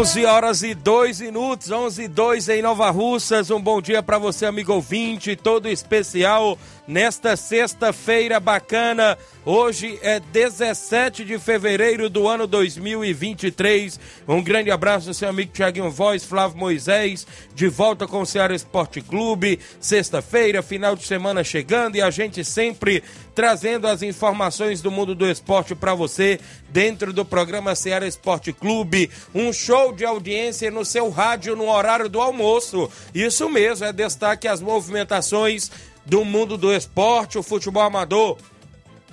11 horas e 2 minutos, 11 e 2 em Nova Russas. Um bom dia para você, amigo ouvinte, todo especial nesta sexta-feira bacana. Hoje é 17 de fevereiro do ano 2023. Um grande abraço ao seu amigo Tiaguinho Voz, Flávio Moisés, de volta com o Ceará Esporte Clube. Sexta-feira, final de semana chegando e a gente sempre trazendo as informações do mundo do esporte para você dentro do programa Ceará Esporte Clube. Um show de audiência no seu rádio no horário do almoço. Isso mesmo, é destaque as movimentações do mundo do esporte, o futebol amador.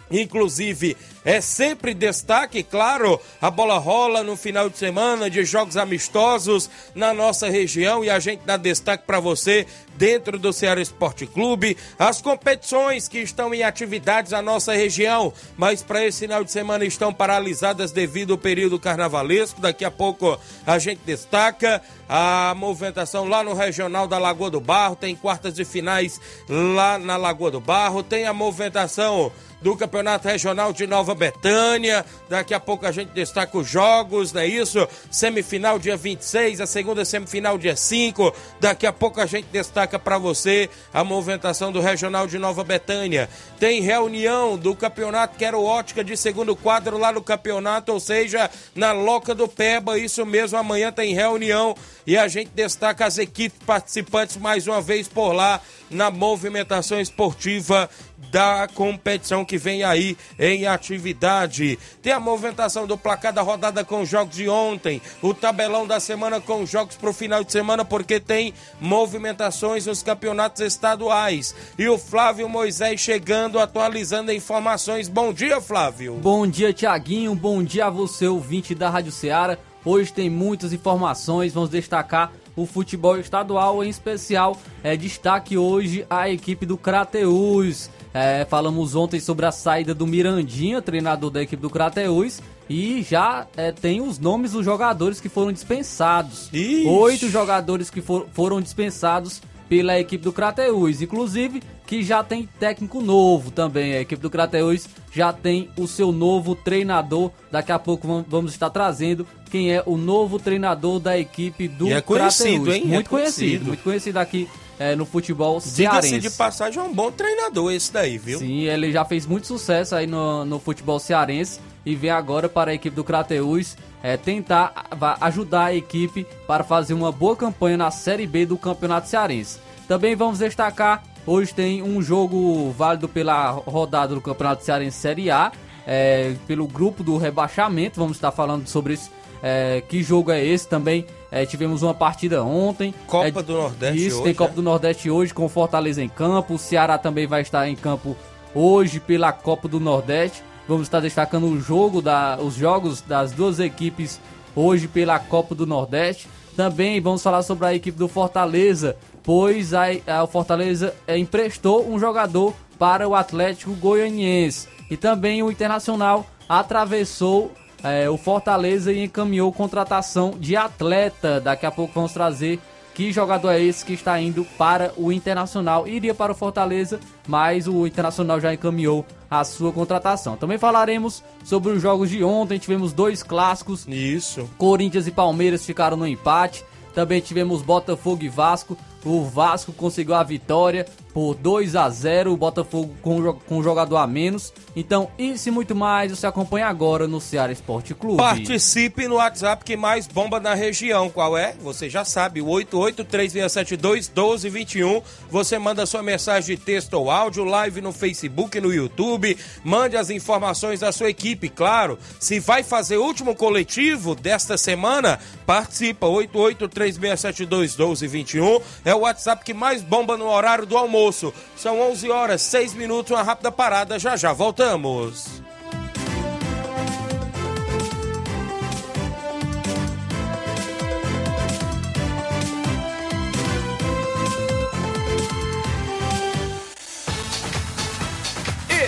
Inclusive, é sempre destaque, claro, a bola rola no final de semana de jogos amistosos na nossa região e a gente dá destaque para você dentro do Ceará Esporte Clube, as competições que estão em atividades na nossa região, mas para esse final de semana estão paralisadas devido ao período carnavalesco. Daqui a pouco a gente destaca a movimentação lá no regional da Lagoa do Barro, tem quartas de finais lá na Lagoa do Barro, tem a movimentação do Campeonato Regional de Nova Betânia. Daqui a pouco a gente destaca os jogos, não é isso? Semifinal dia 26, a segunda semifinal dia 5. Daqui a pouco a gente destaca para você a movimentação do Regional de Nova Betânia. Tem reunião do Campeonato Quero Ótica de segundo quadro lá no campeonato, ou seja, na Loca do Peba. Isso mesmo, amanhã tem reunião e a gente destaca as equipes participantes mais uma vez por lá na movimentação esportiva da competição que vem aí em atividade. Tem a movimentação do placar da rodada com os jogos de ontem, o tabelão da semana com os jogos para o final de semana, porque tem movimentações nos campeonatos estaduais. E o Flávio Moisés chegando, atualizando informações. Bom dia, Flávio. Bom dia, Tiaguinho. Bom dia a você, ouvinte da Rádio Ceará. Hoje tem muitas informações, vamos destacar o futebol estadual, em especial é destaque hoje a equipe do Crateus. É, falamos ontem sobre a saída do Mirandinha, treinador da equipe do Crateus, e já é, tem os nomes dos jogadores que foram dispensados. Ixi. Oito jogadores que for, foram dispensados pela equipe do Crateus, inclusive que já tem técnico novo também. A equipe do Crateus já tem o seu novo treinador. Daqui a pouco vamos estar trazendo quem é o novo treinador da equipe do e é conhecido, Crateus. hein? Muito é conhecido. conhecido, muito conhecido aqui é, no futebol cearense. Diga-se de passagem, é um bom treinador esse daí, viu? Sim, ele já fez muito sucesso aí no, no futebol cearense e vem agora para a equipe do Crateus é, tentar ajudar a equipe para fazer uma boa campanha na Série B do Campeonato Cearense. Também vamos destacar, hoje tem um jogo válido pela rodada do Campeonato Cearense Série A, é, pelo grupo do rebaixamento, vamos estar falando sobre isso. É, que jogo é esse também? É, tivemos uma partida ontem. Copa é, do Nordeste Isso, hoje, tem Copa é? do Nordeste hoje com Fortaleza em campo. O Ceará também vai estar em campo hoje pela Copa do Nordeste. Vamos estar destacando o jogo da, os jogos das duas equipes hoje pela Copa do Nordeste. Também vamos falar sobre a equipe do Fortaleza, pois a, a, Fortaleza é, emprestou um jogador para o Atlético Goianiense. E também o Internacional atravessou é, o Fortaleza encaminhou contratação de atleta. Daqui a pouco vamos trazer que jogador é esse que está indo para o Internacional. Iria para o Fortaleza, mas o Internacional já encaminhou a sua contratação. Também falaremos sobre os jogos de ontem. Tivemos dois clássicos. Isso. Corinthians e Palmeiras ficaram no empate. Também tivemos Botafogo e Vasco. O Vasco conseguiu a vitória por 2 a 0 o Botafogo com, com um jogador a menos. Então, isso e muito mais você acompanha agora no Ceará Esporte Clube. Participe no WhatsApp que mais bomba na região. Qual é? Você já sabe, o 8836721221. Você manda sua mensagem de texto ou áudio, live no Facebook, no YouTube. Mande as informações da sua equipe, claro. Se vai fazer o último coletivo desta semana, participa. 8836721221 é o WhatsApp que mais bomba no horário do almoço almoço. São 11 horas, 6 minutos, uma rápida parada, já já voltamos.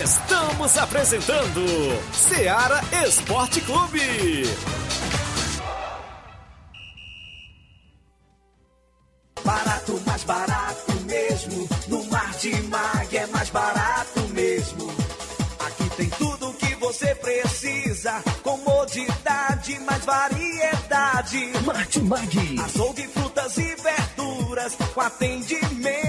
Estamos apresentando Seara Esporte Clube. Martimag. Açougue, frutas e verduras. Com atendimento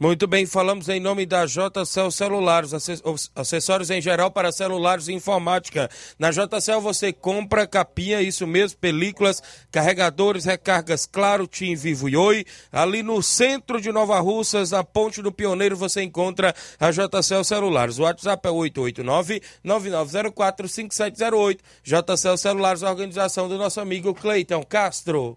Muito bem, falamos em nome da JCL Celulares, acessórios em geral para celulares e informática. Na JCL você compra capinha, isso mesmo, películas, carregadores, recargas Claro, Tim, Vivo e Oi. Ali no centro de Nova Russas, na Ponte do Pioneiro, você encontra a JCL Celulares. O WhatsApp é 889-9904-5708. JCL Celulares, organização do nosso amigo Cleiton Castro.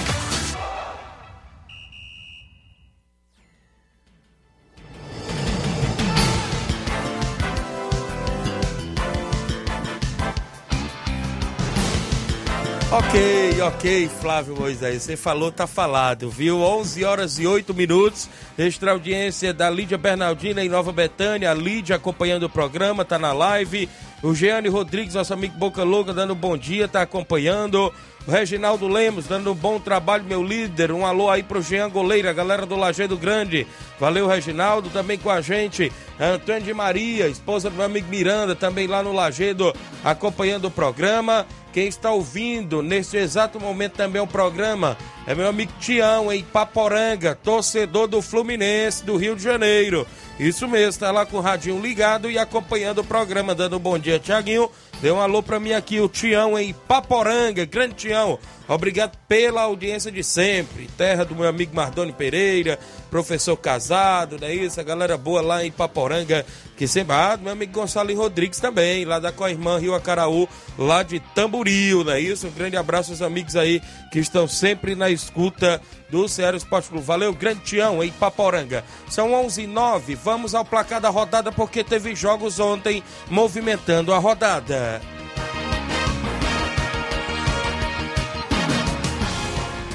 Ok, ok, Flávio Moisés, você falou, tá falado, viu? 11 horas e 8 minutos, extra audiência da Lídia Bernardina em Nova Betânia, a Lídia acompanhando o programa, tá na live, o Jeane Rodrigues, nosso amigo Boca Louca, dando um bom dia, tá acompanhando, o Reginaldo Lemos, dando um bom trabalho, meu líder, um alô aí pro Jean Goleira, galera do Lajeado Grande, valeu Reginaldo, também com a gente, Antônio de Maria, esposa do meu amigo Miranda, também lá no Lajeado, acompanhando o programa, quem está ouvindo neste exato momento também o programa é meu amigo Tião, em Paporanga, torcedor do Fluminense do Rio de Janeiro. Isso mesmo, está lá com o radinho ligado e acompanhando o programa, dando um bom dia, Tiaguinho. Dê um alô para mim aqui, o Tião em Paporanga, grande Tião. Obrigado pela audiência de sempre. Terra do meu amigo Mardoni Pereira, professor casado, não é isso? A galera boa lá em Paporanga, que sempre. Ah, meu amigo Gonçalo Rodrigues também, lá da Coirmã Rio Acaraú, lá de Tamboril, não é isso? Um grande abraço aos amigos aí que estão sempre na escuta do Ceará Esporte Clube. Valeu, grande Tião em Paporanga. São 11 h 09 vamos ao placar da rodada porque teve jogos ontem movimentando a rodada.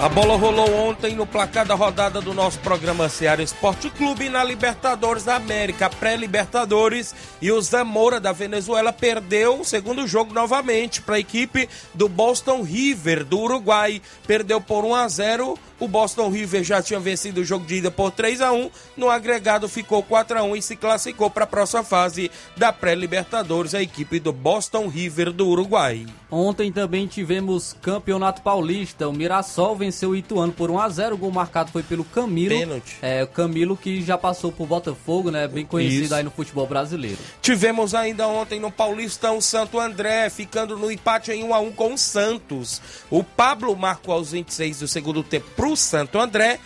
A bola rolou ontem no placar da rodada do nosso programa Ceará Esporte Clube na Libertadores da América, pré-Libertadores, e o Zamora da Venezuela perdeu o segundo jogo novamente para a equipe do Boston River do Uruguai. Perdeu por 1 a 0 o Boston River já tinha vencido o jogo de ida por 3 a 1 No agregado ficou 4 a 1 e se classificou para a próxima fase da pré-Libertadores, a equipe do Boston River do Uruguai. Ontem também tivemos Campeonato Paulista. O Mirassol venceu o Ituano por 1 a 0 O gol marcado foi pelo Camilo. Pênalti. É, o Camilo que já passou por Botafogo, né? Bem conhecido Isso. aí no futebol brasileiro. Tivemos ainda ontem no Paulistão Santo André, ficando no empate em 1 a 1 com o Santos. O Pablo marcou aos 26 do segundo tempo pro Santo André.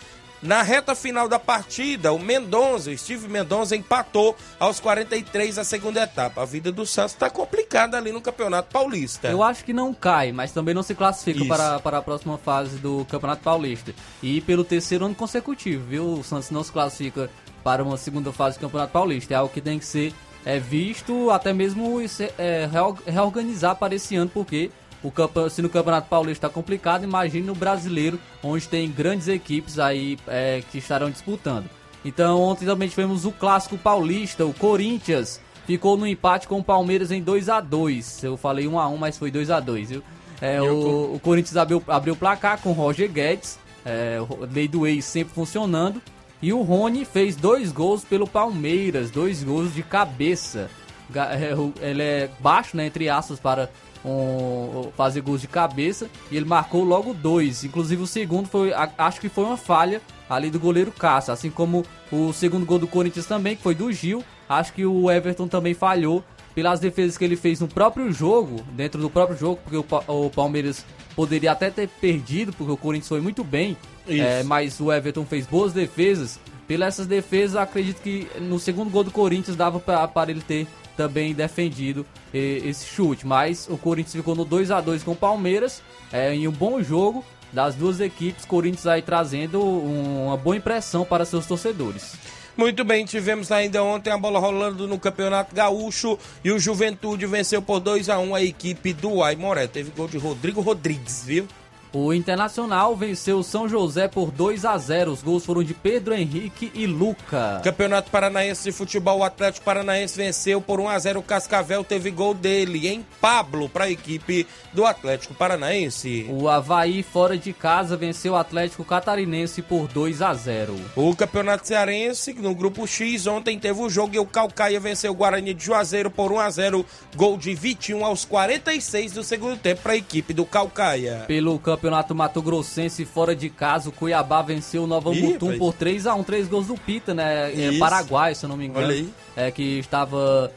Na reta final da partida, o Mendonça, o Steve Mendonça, empatou aos 43 a segunda etapa. A vida do Santos está complicada ali no Campeonato Paulista. Eu acho que não cai, mas também não se classifica Isso. para, para a próxima fase do Campeonato Paulista. E pelo terceiro ano consecutivo, viu? O Santos não se classifica para uma segunda fase do Campeonato Paulista. É algo que tem que ser é, visto, até mesmo se- é, reor- reorganizar para esse ano, porque o se no Campeonato Paulista está complicado, imagine no brasileiro, onde tem grandes equipes aí é, que estarão disputando. Então ontem também tivemos o clássico paulista, o Corinthians ficou no empate com o Palmeiras em 2 a 2 Eu falei 1 a 1 mas foi 2 a 2 viu? É, o, o Corinthians abriu, abriu o placar com o Roger Guedes, é, lei do ex sempre funcionando. E o Rony fez dois gols pelo Palmeiras, dois gols de cabeça. É, Ele é baixo, né, entre aspas, para um, fazer gols de cabeça. E ele marcou logo dois. Inclusive o segundo foi, acho que foi uma falha ali do goleiro Cássio. Assim como o segundo gol do Corinthians também, que foi do Gil. Acho que o Everton também falhou pelas defesas que ele fez no próprio jogo, dentro do próprio jogo, porque o, Pa- o Palmeiras poderia até ter perdido, porque o Corinthians foi muito bem, é, mas o Everton fez boas defesas. Pelas essas defesas, acredito que no segundo gol do Corinthians dava para ele ter também defendido eh, esse chute, mas o Corinthians ficou no 2 a 2 com o Palmeiras, é, em um bom jogo das duas equipes, Corinthians aí trazendo um- uma boa impressão para seus torcedores. Muito bem, tivemos ainda ontem a bola rolando no Campeonato Gaúcho e o Juventude venceu por 2 a 1 a equipe do Aimoré. Teve gol de Rodrigo Rodrigues, viu? O Internacional venceu o São José por 2 a 0. Os gols foram de Pedro Henrique e Luca. Campeonato Paranaense de Futebol, o Atlético Paranaense venceu por 1 a 0 o Cascavel, teve gol dele em Pablo para a equipe do Atlético Paranaense. O Havaí, fora de casa, venceu o Atlético Catarinense por 2 a 0. O Campeonato Cearense, no grupo X, ontem teve o jogo e o Calcaia venceu o Guarani de Juazeiro por 1 a 0 gol de Vitinho aos 46 do segundo tempo para a equipe do Calcaia. Pelo Campeonato Mato Grossense, fora de casa, o Cuiabá venceu o Nova Mutum por 3 a 1 Três gols do Pita, né? É. Paraguai, se eu não me engano. Olha aí. É, que estava...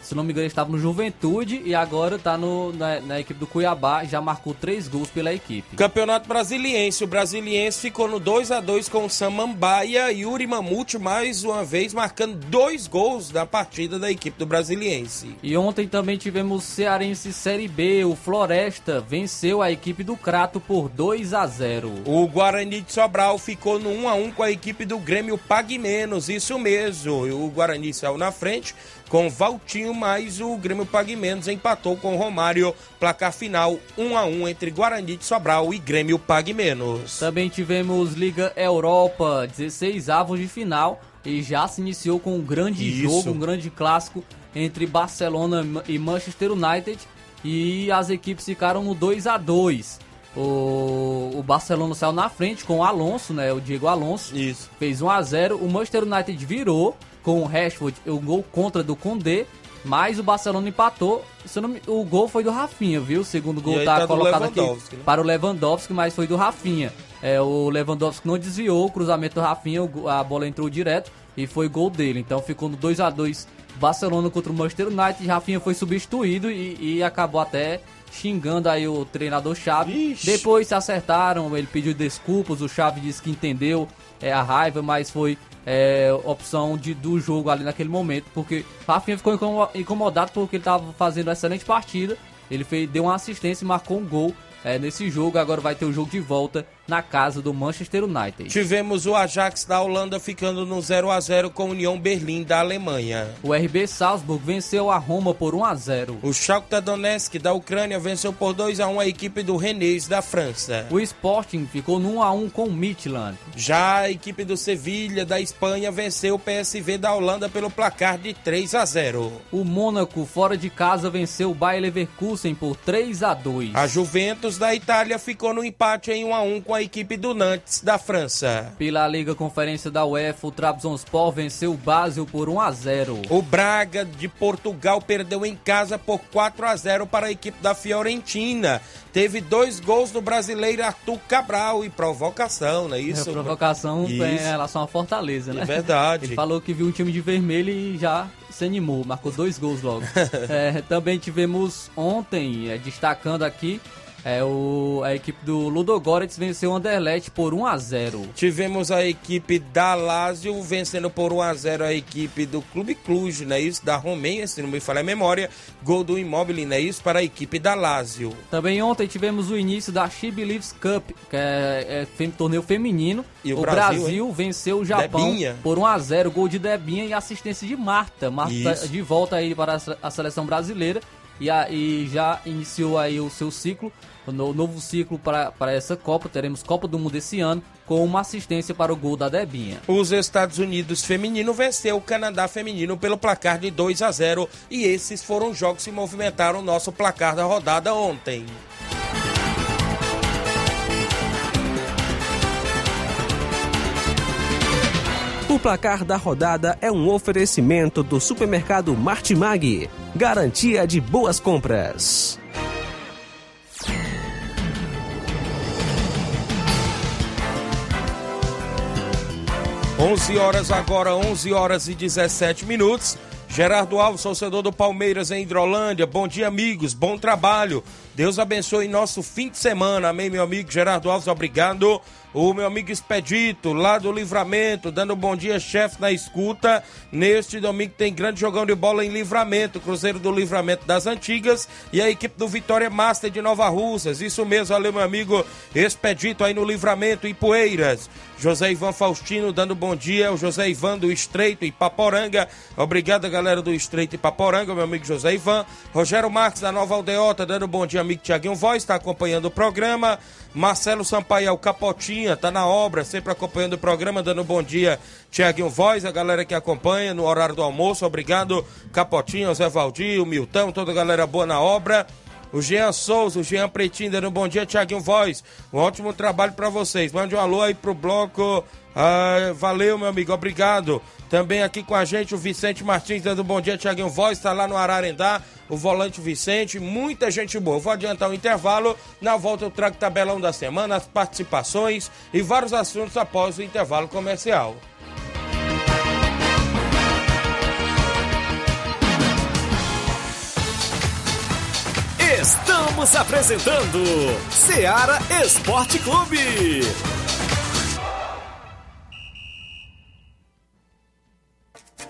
se não me engano, ele estava no Juventude e agora está na, na equipe do Cuiabá. Já marcou três gols pela equipe. Campeonato Brasiliense. O Brasiliense ficou no 2 a 2 com o Samambaia e Yuri Mamute mais uma vez marcando dois gols da partida da equipe do Brasiliense. E ontem também tivemos Cearense Série B. O Floresta venceu a equipe do Crato por 2 a 0. O Guarani de Sobral ficou no 1 a 1 com a equipe do Grêmio Pague Menos, isso mesmo. O Guarani saiu na frente com Valtinho, mas o Grêmio Pague Menos empatou com o Romário. Placar final 1 a 1 entre Guarani de Sobral e Grêmio Pague Menos. Também tivemos Liga Europa, 16 avos de final. E já se iniciou com um grande Isso. jogo, um grande clássico entre Barcelona e Manchester United. E as equipes ficaram no 2 a 2 o, o Barcelona saiu na frente com o Alonso, né? O Diego Alonso. Isso. Fez 1 a 0 O Manchester United virou com o Rashford, o gol contra do Condé. Mas o Barcelona empatou. Não o gol foi do Rafinha, viu? O segundo gol tá, tá do colocado aqui né? para o Lewandowski, mas foi do Rafinha. É, o Lewandowski não desviou o cruzamento do Rafinha, a bola entrou direto e foi gol dele. Então ficou no 2 a 2 Barcelona contra o Manchester United. Rafinha foi substituído e, e acabou até xingando aí o treinador Xavi. Ixi. Depois se acertaram, ele pediu desculpas, o Xavi disse que entendeu é, a raiva, mas foi é, opção de, do jogo ali naquele momento, porque Rafinha ficou incomo- incomodado porque ele estava fazendo uma excelente partida. Ele fez, deu uma assistência e marcou um gol é, nesse jogo. Agora vai ter o jogo de volta na casa do Manchester United. Tivemos o Ajax da Holanda ficando no 0 a 0 com a União Berlim da Alemanha. O RB Salzburg venceu a Roma por 1 a 0. O Shakhtar Donetsk da Ucrânia venceu por 2 a 1 a equipe do Rennes da França. O Sporting ficou no 1 a 1 com o Midland. Já a equipe do Sevilha da Espanha venceu o PSV da Holanda pelo placar de 3 a 0. O Mônaco fora de casa venceu o Bayer Leverkusen por 3 a 2. A Juventus da Itália ficou no empate em 1 a 1 com a equipe do Nantes da França. Pela Liga Conferência da UEFA, o Trabzonspor venceu o Basel por 1 a 0. O Braga de Portugal perdeu em casa por 4 a 0 para a equipe da Fiorentina. Teve dois gols do brasileiro Arthur Cabral e provocação, não é isso? É provocação Isso. em relação à Fortaleza, né? É verdade. Ele falou que viu um time de vermelho e já se animou, marcou dois gols logo. É, também tivemos ontem, é, destacando aqui, É o, a equipe do Ludogorets venceu o Anderlecht por 1 a 0 Tivemos a equipe da Lazio vencendo por 1 a 0 a equipe do Clube Cluj, não é isso? Da Romênia, se não me falha a memória. Gol do Immobile, não é isso? Para a equipe da Lazio. Também ontem tivemos o início da She Believes Cup, que é, é fem- torneio feminino. E o o Brasil, Brasil, venceu o Japão Debinha. por 1 a 0 gol de Debinha e assistência de Marta. Marta Isso. de volta aí para a se- a seleção brasileira e, a- e já iniciou aí o seu ciclo, no- novo ciclo para, para essa Copa. Teremos Copa do Mundo esse ano com uma assistência para o gol da Debinha. Os Estados Unidos feminino venceu o Canadá feminino pelo placar de 2 a 0 e esses foram os jogos que movimentaram o nosso placar da rodada ontem. O placar da rodada é um oferecimento do supermercado Martimag. Garantia de boas compras. 11 horas agora, 11 horas e 17 minutos. Gerardo Alves, torcedor do Palmeiras em Hidrolândia. Bom dia, amigos. Bom trabalho. Deus abençoe nosso fim de semana. Amém, meu amigo Gerardo Alves. Obrigado. O meu amigo Expedito, lá do Livramento, dando um bom dia, chefe, na escuta. Neste domingo tem grande jogão de bola em Livramento, Cruzeiro do Livramento das Antigas e a equipe do Vitória Master de Nova Russas. Isso mesmo, valeu, meu amigo Expedito aí no Livramento, em Poeiras. José Ivan Faustino dando bom dia, o José Ivan do Estreito e Paporanga. Obrigado, galera do Estreito e Paporanga, meu amigo José Ivan. Rogério Marques da Nova Aldeota dando bom dia, amigo Tiaguinho Voz, está acompanhando o programa. Marcelo Sampaio Capotinha, tá na obra, sempre acompanhando o programa, dando bom dia, Tiaguinho Voz, a galera que acompanha no horário do almoço. Obrigado, Capotinha, Zé Valdir, o Milton, toda a galera boa na obra. O Jean Souza, o Jean Pretinho, dando um bom dia, Tiaguinho Voz. Um ótimo trabalho para vocês. Mande um alô aí pro bloco. Ah, valeu, meu amigo, obrigado. Também aqui com a gente o Vicente Martins, dando um bom dia, Tiaguinho Voz, está lá no Ararendá, o volante Vicente, muita gente boa. Vou adiantar o intervalo, na volta eu trago tabelão da semana, as participações e vários assuntos após o intervalo comercial. Estamos apresentando Seara Esporte Clube.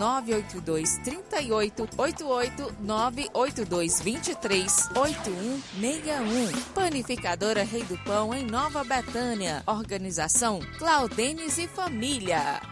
982 38 88 982 23 8161. Panificadora Rei do Pão, em Nova Betânia. Organização Claudenes e Família.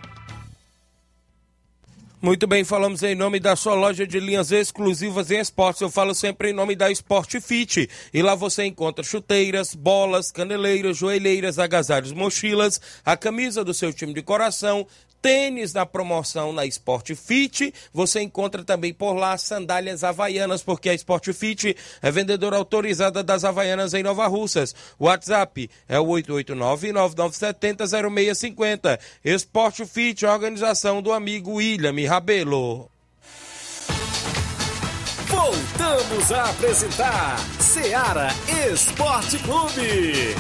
Muito bem, falamos em nome da sua loja de linhas exclusivas em esportes. Eu falo sempre em nome da Sport Fit. E lá você encontra chuteiras, bolas, caneleiras, joelheiras, agasalhos, mochilas, a camisa do seu time de coração. Tênis na promoção na Sport Fit. Você encontra também por lá sandálias havaianas, porque a Sport Fit é vendedora autorizada das havaianas em Nova Russas. WhatsApp é o 889-9970-0650. Sport Fit, organização do amigo William Rabelo. Voltamos a apresentar Seara Esporte Clube.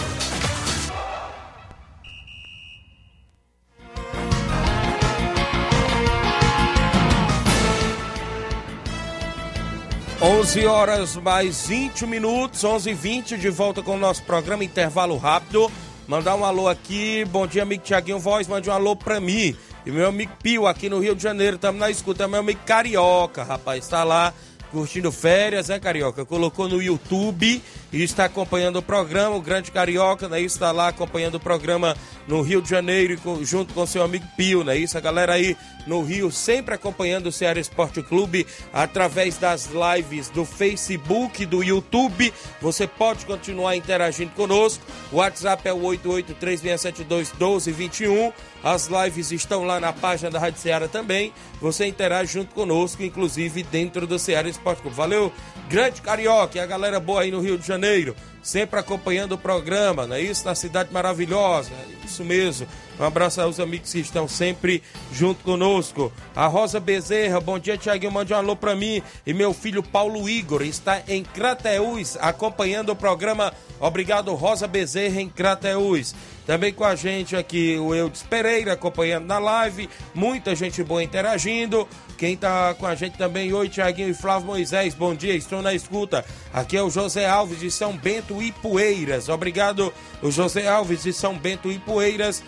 11 horas mais 20 minutos, 11 e 20 de volta com o nosso programa Intervalo Rápido. Mandar um alô aqui, bom dia amigo Tiaguinho Voz, mande um alô pra mim. E meu amigo Pio aqui no Rio de Janeiro, estamos na escuta, meu amigo Carioca, rapaz, está lá curtindo férias, né, Carioca? Colocou no YouTube e está acompanhando o programa, o Grande Carioca, né? Está lá acompanhando o programa no Rio de Janeiro, junto com seu amigo Pio, né? Isso, a galera aí no Rio sempre acompanhando o Ceará Esporte Clube através das lives do Facebook, do YouTube. Você pode continuar interagindo conosco. O WhatsApp é o 8836721221. As lives estão lá na página da Rádio Ceará também. Você interage junto conosco, inclusive dentro do Ceará Esporte Clube. Valeu, grande carioca e a galera boa aí no Rio de Janeiro. Janeiro, sempre acompanhando o programa, não é isso? Na cidade maravilhosa, isso mesmo. Um abraço aos amigos que estão sempre junto conosco. A Rosa Bezerra, bom dia, Tiaguinho, mande um alô pra mim. E meu filho Paulo Igor está em Crateús acompanhando o programa. Obrigado, Rosa Bezerra, em Crateús. Também com a gente aqui o Eudes Pereira acompanhando na live. Muita gente boa interagindo. Quem tá com a gente também, oi Tiaguinho e Flávio Moisés, bom dia, estou na escuta. Aqui é o José Alves de São Bento e Poeiras. Obrigado, o José Alves de São Bento e Poeiras.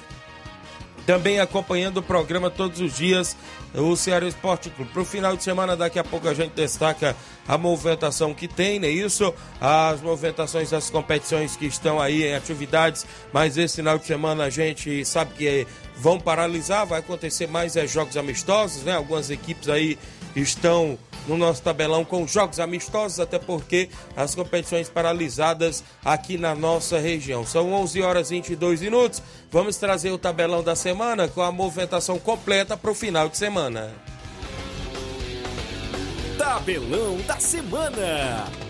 Também acompanhando o programa todos os dias, o Ceará Esporte Clube. Para o final de semana, daqui a pouco a gente destaca a movimentação que tem, não é isso? As movimentações das competições que estão aí em atividades, mas esse final de semana a gente sabe que vão paralisar, vai acontecer mais é, jogos amistosos, né? Algumas equipes aí estão no nosso tabelão com jogos amistosos, até porque as competições paralisadas aqui na nossa região. São 11 horas e 22 minutos. Vamos trazer o tabelão da semana com a movimentação completa para o final de semana. Tabelão da semana.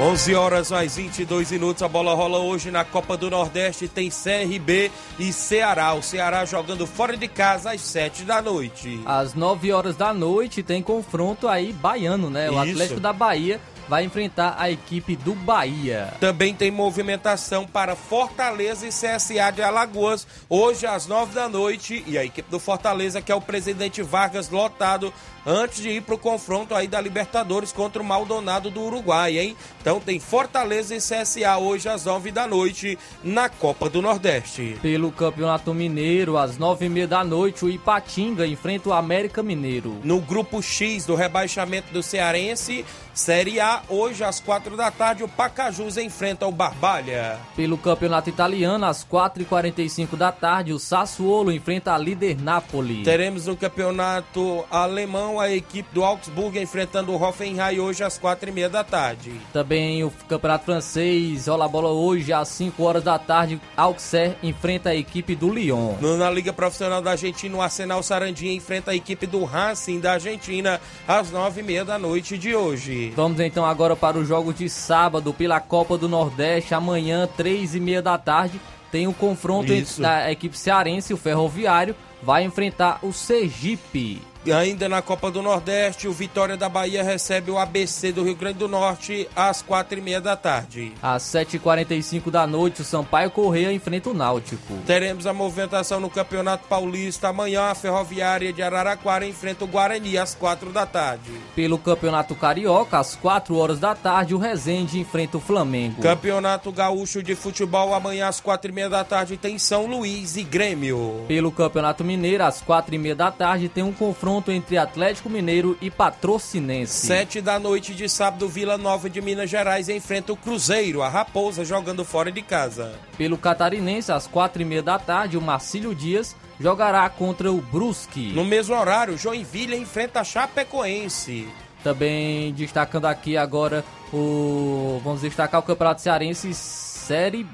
11 horas mais 22 minutos. A bola rola hoje na Copa do Nordeste. Tem CRB e Ceará. O Ceará jogando fora de casa às 7 da noite. Às 9 horas da noite tem confronto aí baiano, né? O Isso. Atlético da Bahia vai enfrentar a equipe do Bahia. Também tem movimentação para Fortaleza e CSA de Alagoas, hoje às 9 da noite. E a equipe do Fortaleza, que é o presidente Vargas, lotado antes de ir para o confronto aí da Libertadores contra o Maldonado do Uruguai, hein? Então tem Fortaleza e CSA hoje às 9 da noite na Copa do Nordeste. Pelo Campeonato Mineiro, às 9h30 da noite, o Ipatinga enfrenta o América Mineiro. No grupo X do rebaixamento do Cearense, Série A, hoje às 4 da tarde, o Pacajus enfrenta o Barbalha. Pelo Campeonato Italiano, às 4h45 da tarde, o Sassuolo enfrenta a líder Napoli. Teremos no campeonato alemão a equipe do Augsburg enfrentando o Hoffenheim hoje às quatro e meia da tarde. Também o Campeonato Francês rola bola hoje às 5 horas da tarde. Auxerre enfrenta a equipe do Lyon. Na Liga Profissional da Argentina, o Arsenal Sarandinha enfrenta a equipe do Racing da Argentina às nove e meia da noite de hoje. Vamos então agora para o jogo de sábado pela Copa do Nordeste. Amanhã, três e meia da tarde, tem o confronto Isso. entre a equipe cearense e o Ferroviário. Vai enfrentar o Sergipe. E ainda na Copa do Nordeste, o Vitória da Bahia recebe o ABC do Rio Grande do Norte às quatro e meia da tarde. Às 7h45 da noite, o Sampaio Correia enfrenta o Náutico. Teremos a movimentação no Campeonato Paulista. Amanhã, a Ferroviária de Araraquara enfrenta o Guarani às quatro da tarde. Pelo Campeonato Carioca, às 4 horas da tarde, o Resende enfrenta o Flamengo. Campeonato Gaúcho de Futebol, amanhã às quatro e meia da tarde tem São Luís e Grêmio. Pelo Campeonato Mineiro, às 4h30 da tarde, tem um confronto entre Atlético Mineiro e Patrocinense. Sete da noite de sábado, Vila Nova de Minas Gerais enfrenta o Cruzeiro, a Raposa jogando fora de casa. Pelo Catarinense, às 4h30 da tarde, o Marcílio Dias jogará contra o Brusque. No mesmo horário, Joinville enfrenta a Chapecoense. Também destacando aqui agora o. Vamos destacar o Campeonato Cearense Série,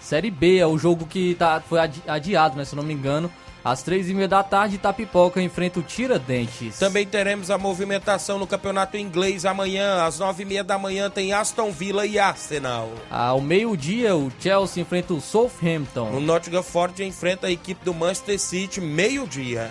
Série B, é o jogo que tá, foi adi- adiado, né, se não me engano. Às três e meia da tarde, Itapipoca enfrenta o Tiradentes. Também teremos a movimentação no Campeonato Inglês amanhã, às nove e meia da manhã tem Aston Villa e Arsenal. Ao meio-dia, o Chelsea enfrenta o O Southampton. Nottingham Forest enfrenta a equipe do Manchester City, meio-dia.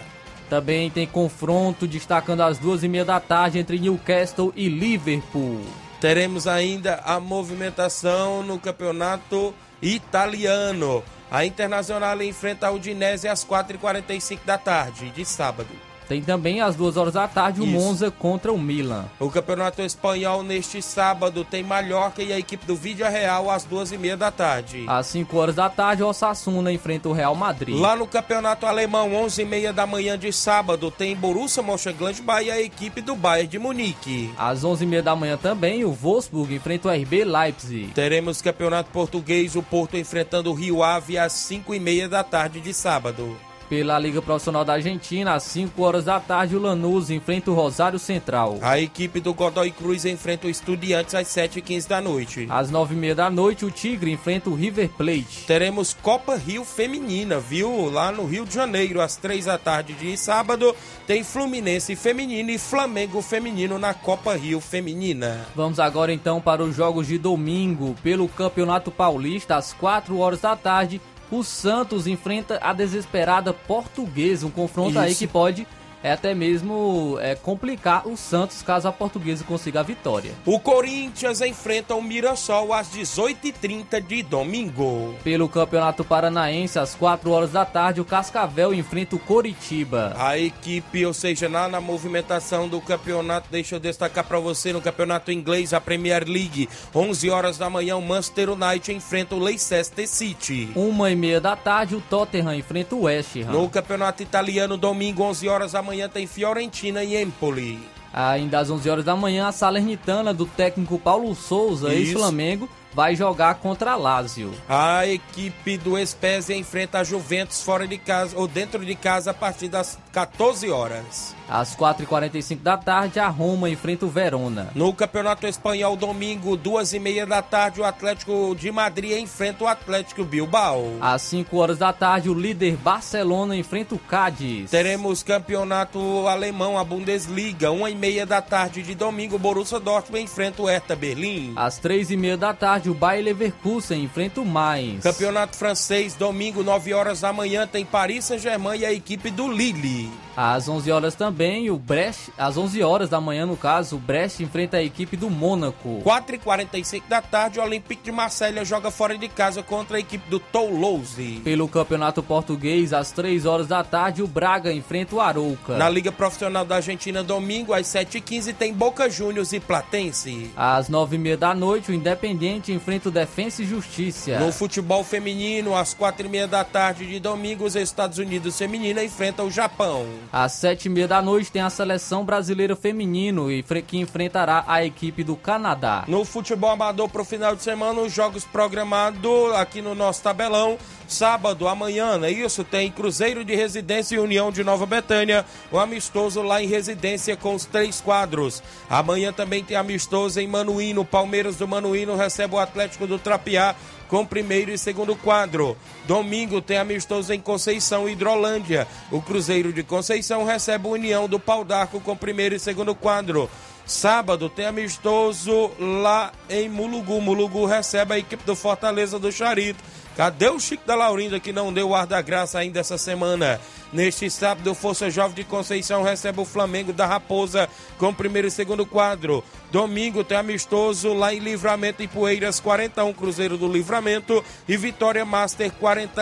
Também tem confronto destacando às duas e meia da tarde entre Newcastle e Liverpool. Teremos ainda a movimentação no campeonato italiano. A Internacional enfrenta a Udinese às 4h45 da tarde, de sábado. Tem também às duas horas da tarde o Isso. Monza contra o Milan. O campeonato espanhol neste sábado tem Mallorca e a equipe do Vídeo Real às duas e meia da tarde. Às 5 horas da tarde, o Osasuna enfrenta o Real Madrid. Lá no campeonato alemão, 11 e meia da manhã de sábado, tem Borussia Mönchengladbach e a equipe do Bayern de Munique. Às 11h30 da manhã também, o Wolfsburg enfrenta o RB Leipzig. Teremos campeonato português, o Porto enfrentando o Rio Ave às 5 e meia da tarde de sábado. Pela Liga Profissional da Argentina, às 5 horas da tarde, o Lanús enfrenta o Rosário Central. A equipe do Godoy Cruz enfrenta o Estudiantes às 7h15 da noite. Às 9h30 da noite, o Tigre enfrenta o River Plate. Teremos Copa Rio Feminina, viu? Lá no Rio de Janeiro, às 3 da tarde de sábado, tem Fluminense Feminino e Flamengo Feminino na Copa Rio Feminina. Vamos agora então para os jogos de domingo. Pelo Campeonato Paulista, às 4 horas da tarde, o Santos enfrenta a desesperada Portuguesa. Um confronto aí Isso. que pode é, até mesmo é, complicar o Santos caso a Portuguesa consiga a vitória. O Corinthians enfrenta o Mirassol às 18h30 de domingo. Pelo Campeonato Paranaense, às 4 horas da tarde, o Cascavel enfrenta o Coritiba. A equipe, ou seja, lá na movimentação do campeonato, deixa eu destacar para você no campeonato inglês, a Premier League, 11 horas da manhã, o Manchester United enfrenta o Leicester City. Uma e meia da tarde, o Tottenham enfrenta o West Ham. No campeonato italiano, domingo, 11 horas da manhã, tem Fiorentina e Empoli. Ainda às 11 horas da manhã, a Salernitana do técnico Paulo Souza, ex-Flamengo, vai jogar contra a Lazio. A equipe do Spezia enfrenta a Juventus fora de casa ou dentro de casa a partir das 14 horas. Às 4h45 da tarde, a Roma enfrenta o Verona. No Campeonato Espanhol, domingo, duas e meia da tarde, o Atlético de Madrid enfrenta o Atlético Bilbao. Às 5 horas da tarde, o líder Barcelona enfrenta o Cádiz. Teremos campeonato alemão, a Bundesliga, uma e meia da tarde de domingo, o Borussia Dortmund enfrenta o Hertha Berlim. Às 3 e meia da tarde, o Bayer Leverkusen enfrenta o Mainz. Campeonato francês, domingo, 9 horas da manhã, tem Paris Saint-Germain e a equipe do Lille. Às 11 horas também, o Brest, às 11 horas da manhã, no caso, o Brest enfrenta a equipe do Mônaco. 4 e 45 da tarde, o Olympique de Marselha joga fora de casa contra a equipe do Toulouse. Pelo Campeonato Português, às 3 horas da tarde, o Braga enfrenta o Arouca. Na Liga Profissional da Argentina, domingo, às 7h15, tem Boca Juniors e Platense. Às 9h30 da noite, o Independiente enfrenta o Defensa e Justiça. No futebol feminino, às 4h30 da tarde de domingo, os Estados Unidos feminina enfrentam o Japão. Às 7h30 da noite, tem a Seleção Brasileira Feminino, que enfrentará a equipe do Canadá. No futebol amador para o final de semana, os jogos programados aqui no nosso tabelão. Sábado, amanhã, não é isso? Tem Cruzeiro de Residência e União de Nova Betânia, o amistoso lá em residência com os três quadros. Amanhã também tem amistoso em Manuíno, Palmeiras do Manuíno recebe o Atlético do Trapiá com primeiro e segundo quadro. Domingo tem amistoso em Conceição Hidrolândia. O Cruzeiro de Conceição recebe o União do Pau d'Arco com primeiro e segundo quadro. Sábado tem amistoso lá em Mulugu. Mulugu recebe a equipe do Fortaleza do Charito. Cadê o Chico da Laurinda que não deu o ar da graça ainda essa semana? Neste sábado, Força Jovem de Conceição recebe o Flamengo da Raposa com primeiro e segundo quadro. Domingo tem amistoso lá em Livramento e Poeiras 41, Cruzeiro do Livramento e Vitória Master 40.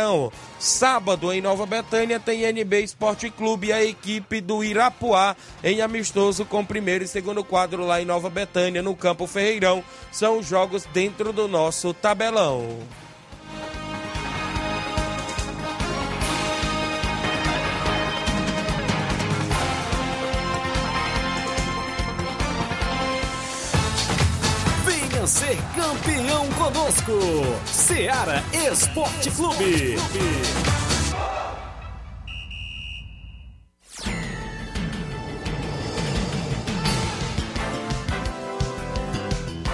Sábado em Nova Betânia tem NB Esporte Clube e a equipe do Irapuá em amistoso com primeiro e segundo quadro lá em Nova Betânia no Campo Ferreirão. São os jogos dentro do nosso tabelão. Ser campeão conosco. Seara Esporte Clube.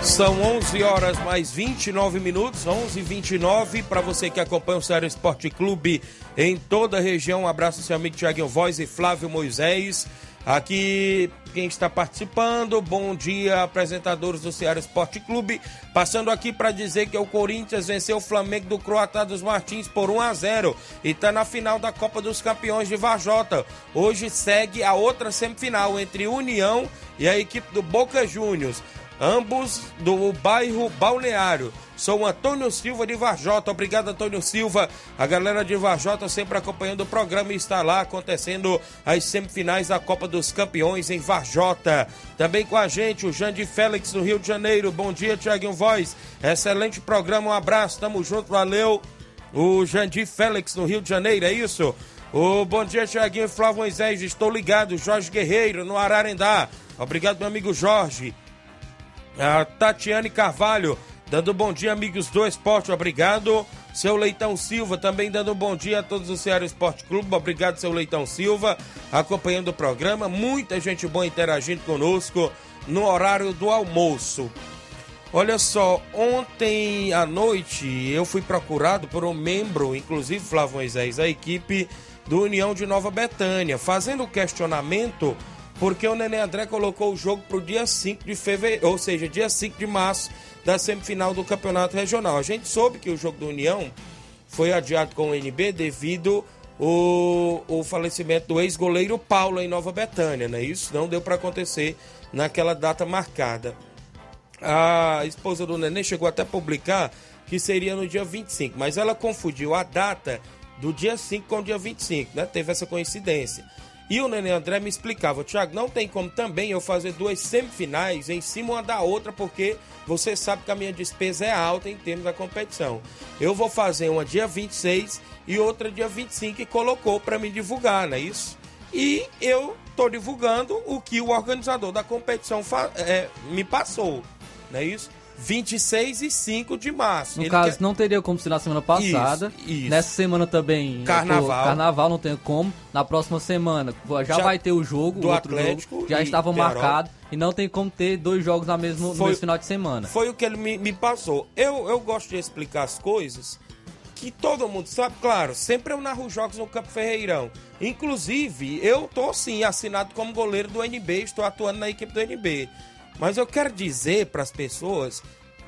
São 11 horas mais 29 minutos, 11 h 29 para você que acompanha o Ceará Esporte Clube em toda a região. Um abraço seu amigo Tiaguinho Voz e Flávio Moisés. Aqui quem está participando, bom dia, apresentadores do Ceará Esporte Clube. Passando aqui para dizer que o Corinthians venceu o Flamengo do Croatá dos Martins por 1 a 0 e está na final da Copa dos Campeões de Varjota. Hoje segue a outra semifinal entre União e a equipe do Boca Juniors ambos do bairro Balneário. Sou Antônio Silva de Varjota. Obrigado, Antônio Silva. A galera de Varjota sempre acompanhando o programa e está lá acontecendo as semifinais da Copa dos Campeões em Varjota. Também com a gente o Jandir Félix no Rio de Janeiro. Bom dia, Tiaguinho Voz. Excelente programa, um abraço, tamo junto, valeu. O Jandir Félix no Rio de Janeiro, é isso? O bom dia, Tiaguinho Flávio Moisés. Estou ligado, Jorge Guerreiro, no Ararendá. Obrigado, meu amigo Jorge. A Tatiane Carvalho, dando bom dia, amigos do esporte, obrigado. Seu Leitão Silva também dando um bom dia a todos do Ceará Esporte Clube. Obrigado, seu Leitão Silva, acompanhando o programa. Muita gente boa interagindo conosco no horário do almoço. Olha só, ontem à noite eu fui procurado por um membro, inclusive Flávio Moisés, da equipe do União de Nova Betânia, fazendo questionamento porque o Nenê André colocou o jogo para o dia 5 de fevereiro, ou seja, dia 5 de março da semifinal do Campeonato Regional. A gente soube que o jogo do União foi adiado com o NB devido o, o falecimento do ex-goleiro Paulo em Nova Betânia, né? Isso não deu para acontecer naquela data marcada. A esposa do Nenê chegou até a publicar que seria no dia 25, mas ela confundiu a data do dia 5 com o dia 25, né? Teve essa coincidência. E o Nenê André me explicava, Thiago, não tem como também eu fazer duas semifinais em cima uma da outra, porque você sabe que a minha despesa é alta em termos da competição. Eu vou fazer uma dia 26 e outra dia 25 e colocou para me divulgar, não é isso? E eu estou divulgando o que o organizador da competição é, me passou, não é isso? 26 e 5 de março. No Ele caso, quer... não teria como ser na semana passada. Isso, isso. Nessa semana também. Carnaval. Carnaval não tem como. Na próxima semana já, já vai ter o jogo, do o outro Atlético jogo. Já estava marcado. E não tem como ter dois jogos na mesmo, foi, no mesmo final de semana. Foi o que ele me, me passou. Eu, eu gosto de explicar as coisas que todo mundo sabe, claro, sempre eu narro jogos no Campo Ferreirão. Inclusive, eu tô sim assinado como goleiro do NB, estou atuando na equipe do NB. Mas eu quero dizer para as pessoas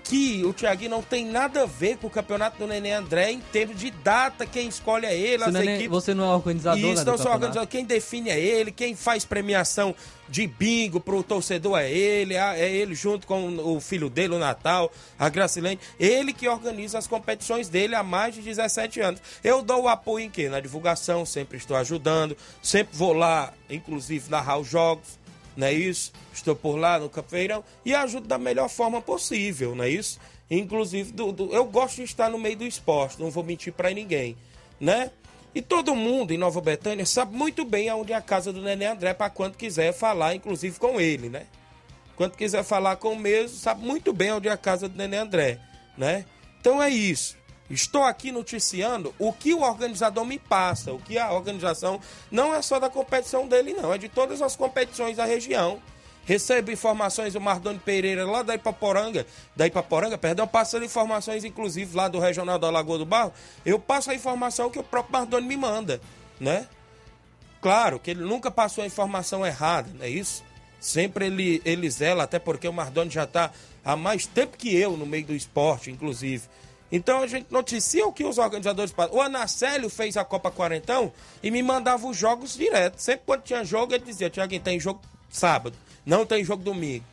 que o Thiaguinho não tem nada a ver com o campeonato do Nenê André em termos de data, quem escolhe é ele, as Nenê, equipes. Você não é organizador, Isso, não sou organizador. Quem define é ele, quem faz premiação de bingo pro torcedor é ele, é ele junto com o filho dele, o Natal, a Gracilene. Ele que organiza as competições dele há mais de 17 anos. Eu dou o apoio em quê? Na divulgação, sempre estou ajudando, sempre vou lá, inclusive, narrar os jogos não é isso? Estou por lá no Capoeirão e ajudo da melhor forma possível, não é isso? Inclusive, do, do, eu gosto de estar no meio do esporte, não vou mentir para ninguém, né? E todo mundo em Nova Betânia sabe muito bem aonde é a casa do Nenê André para quando quiser falar, inclusive com ele, né? Quando quiser falar com o mesmo, sabe muito bem onde é a casa do Nenê André, né? Então é isso. Estou aqui noticiando o que o organizador me passa, o que a organização não é só da competição dele, não, é de todas as competições da região. Recebo informações do Mardoni Pereira lá da Ipaporanga, da Ipaporanga, perdão, passando informações inclusive lá do Regional da Lagoa do Barro. Eu passo a informação que o próprio Mardoni me manda, né? Claro que ele nunca passou a informação errada, não é isso? Sempre ele, ele zela, até porque o Mardoni já está há mais tempo que eu no meio do esporte, inclusive. Então a gente noticia o que os organizadores passam. O Anacélio fez a Copa Quarentão e me mandava os jogos direto. Sempre quando tinha jogo, ele dizia: Tiaguinho, tem jogo sábado, não tem jogo domingo,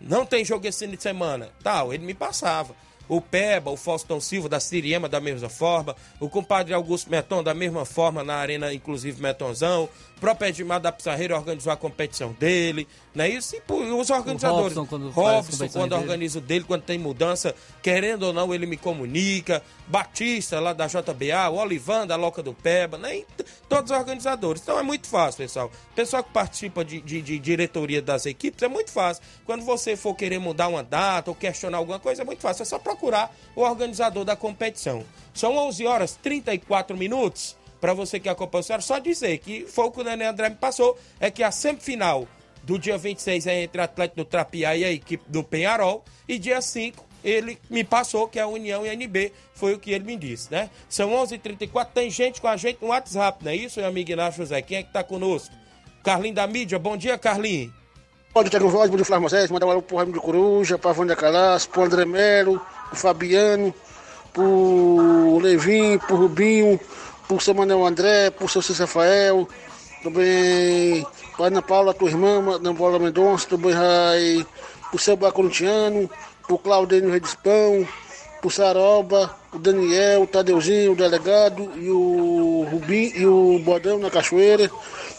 não tem jogo esse fim de semana. Tal, ele me passava. O Peba, o Faustão Silva, da Siriema, da mesma forma. O compadre Augusto Meton, da mesma forma, na arena, inclusive Metonzão. O próprio Edmar da Pizarreira organizou a competição dele, não é isso? E os organizadores. O Robson, quando, Robson, quando organiza o dele, quando tem mudança, querendo ou não, ele me comunica. Batista, lá da JBA, o Olivan, da Loca do Peba, né? todos os organizadores. Então é muito fácil, pessoal. Pessoal que participa de, de, de diretoria das equipes, é muito fácil. Quando você for querer mudar uma data ou questionar alguma coisa, é muito fácil. É só procurar o organizador da competição. São 11 horas 34 minutos. Para você que acompanha o senhor, só dizer que foi o que o Nenê André me passou, é que a semifinal do dia 26 é entre Atlético do Trapiá e a equipe do Penharol, e dia 5 ele me passou que é a União e a NB, foi o que ele me disse, né? São 11 h 34 tem gente com a gente no WhatsApp, não é isso, meu amigo Inácio José? Quem é que tá conosco? Carlinho da mídia, bom dia, Carlinho. Bom dia, Tiago Voz, bom dia, Flávio Moisés, mandar um alô pro Raimundo de Coruja, pra Vânia Calas, pro André Melo, pro Fabiano, pro Levin, pro Rubinho, por seu Manuel André, por seu Cícero Rafael, também para Ana Paula, tua irmã, Ana Paula Mendonça, também vai por seu Bacontiano, por Claudênio Redispão, por Saroba, o Daniel, o Tadeuzinho, o delegado e o Rubim e o Bodão na Cachoeira.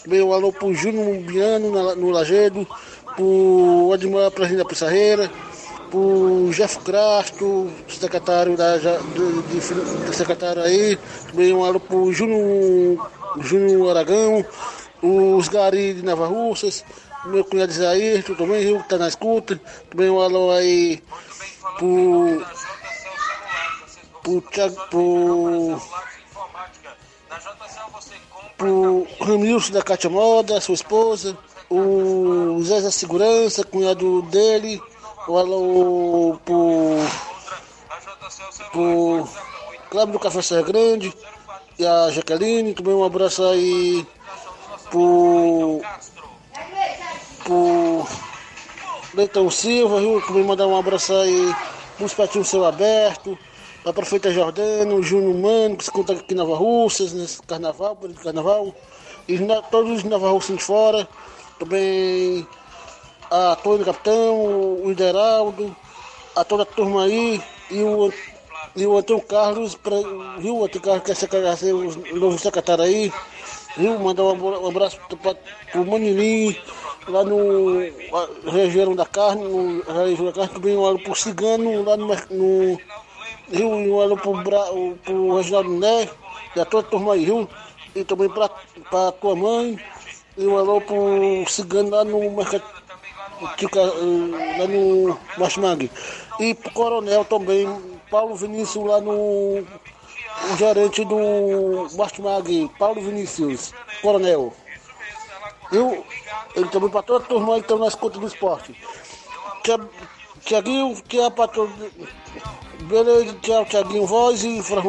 Também um alô pro Júnior Biano no Lagedo, pro Admar Presidente da Pissarreira, o Jeff Crasto, secretário da, de, de, secretário aí, também um alô pro Júnior, Júnior Aragão, os Gari de Nova Russas, meu cunhado Isair, também, Rio que tá na escuta, também um alô aí pro pro, Thiago, pro Ramilson da Cátia Moda, sua esposa, o Zé da Segurança, cunhado dele, o pro, pro Cláudio do Café Serra Grande e a Jaqueline, também um abraço aí pro, pro Leitão Silva, viu? Também mandar um abraço aí pro Espatinho Céu Aberto, a prefeita Jordano, o Júnior Mano, que se conta aqui em Nova Russas, nesse carnaval, carnaval, e todos os Nova Russas de fora, também a Tony Capitão, o Ideraldo, a toda a turma aí, e o, e o Antônio Carlos, pra, viu? O Antônio Carlos quer ser, quer o novo secretário aí, viu? Mandar um abra- abraço para o Manilim, lá no região da carne, no região da carne, também um alô pro Cigano, lá no, no Rio, um alô pro, Bra, o- pro Reginaldo Né, e a toda a turma aí, viu? E também pra tua mãe, e um alô pro Cigano lá no mercado, Tica, eh, lá no Machmangue. E pro Coronel também, Paulo Vinícius lá no o gerente do Machmangue, Paulo Vinícius, Coronel. Eu, ele também para toda a turma estão na escuta do esporte. Tia- Tiaguinho, que é para todo. Beleza, tchau, Tiaguinho Voz e Fran.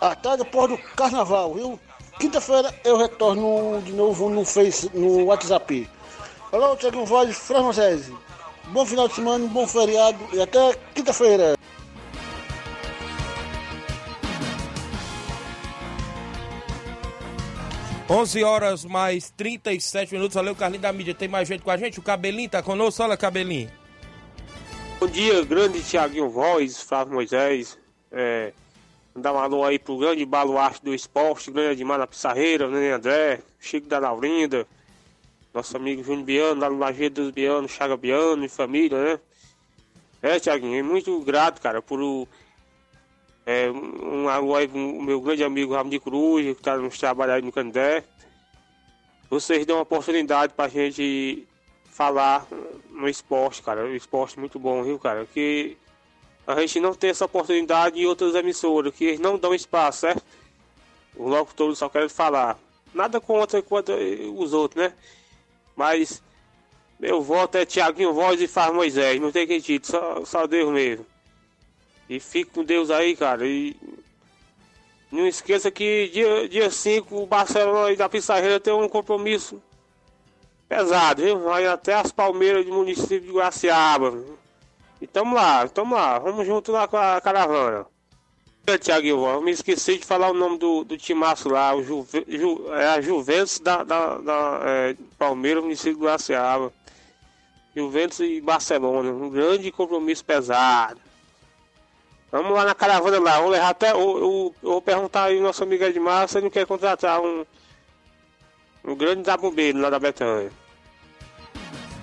Até depois do carnaval, viu? Quinta-feira eu retorno de novo no Face, no WhatsApp. Alô, Tiaguinho Voz e Fran Moisés. Bom final de semana, bom feriado e até quinta-feira. 11 horas mais 37 minutos. Valeu, Carlinhos da mídia. Tem mais gente com a gente? O Cabelinho tá conosco? Fala, Cabelinho. Bom dia, grande Tiaguinho Voz, Flávio Moisés. É, mandar um alô aí pro grande baluarte do esporte, grande Edmar na Pissarreira, Nenê André, Chico da Laurinda, nosso amigo Júnior Biano, lá no Lajeiro dos Biano, Chaga Biano e família, né? É, Tiaguinho, é muito grato, cara, por o. É, um aí pro meu grande amigo Ramon de Cruz, que tá nos trabalhos aí no Candé. Vocês dão uma oportunidade pra gente falar no esporte, cara. O esporte muito bom, viu, cara? Que a gente não tem essa oportunidade em outras emissoras, que eles não dão espaço, certo? O locutor só quer falar. Nada contra, contra os outros, né? Mas meu voto é Tiaguinho Voz e Faz Moisés. Não tem quem tire, só, só Deus mesmo. E fique com Deus aí, cara. E não esqueça que dia, dia 5 o Barcelona aí da Pissarreira tem um compromisso pesado, viu? Vai até as Palmeiras do município de Guaciaba. E tamo lá, tamo lá. Vamos junto lá com a caravana. Tiaguinho, eu me esqueci de falar o nome do, do timaço lá, o Juve, Ju, é a Juventus da, da, da é, Palmeiras, município de Guaciaba. Juventus e Barcelona, um grande compromisso pesado. Vamos lá na caravana lá, vamos levar até. Eu, vou perguntar aí ao nosso amigo Edmar se ele não quer contratar um, um grande zabumbeiro lá da Betânia.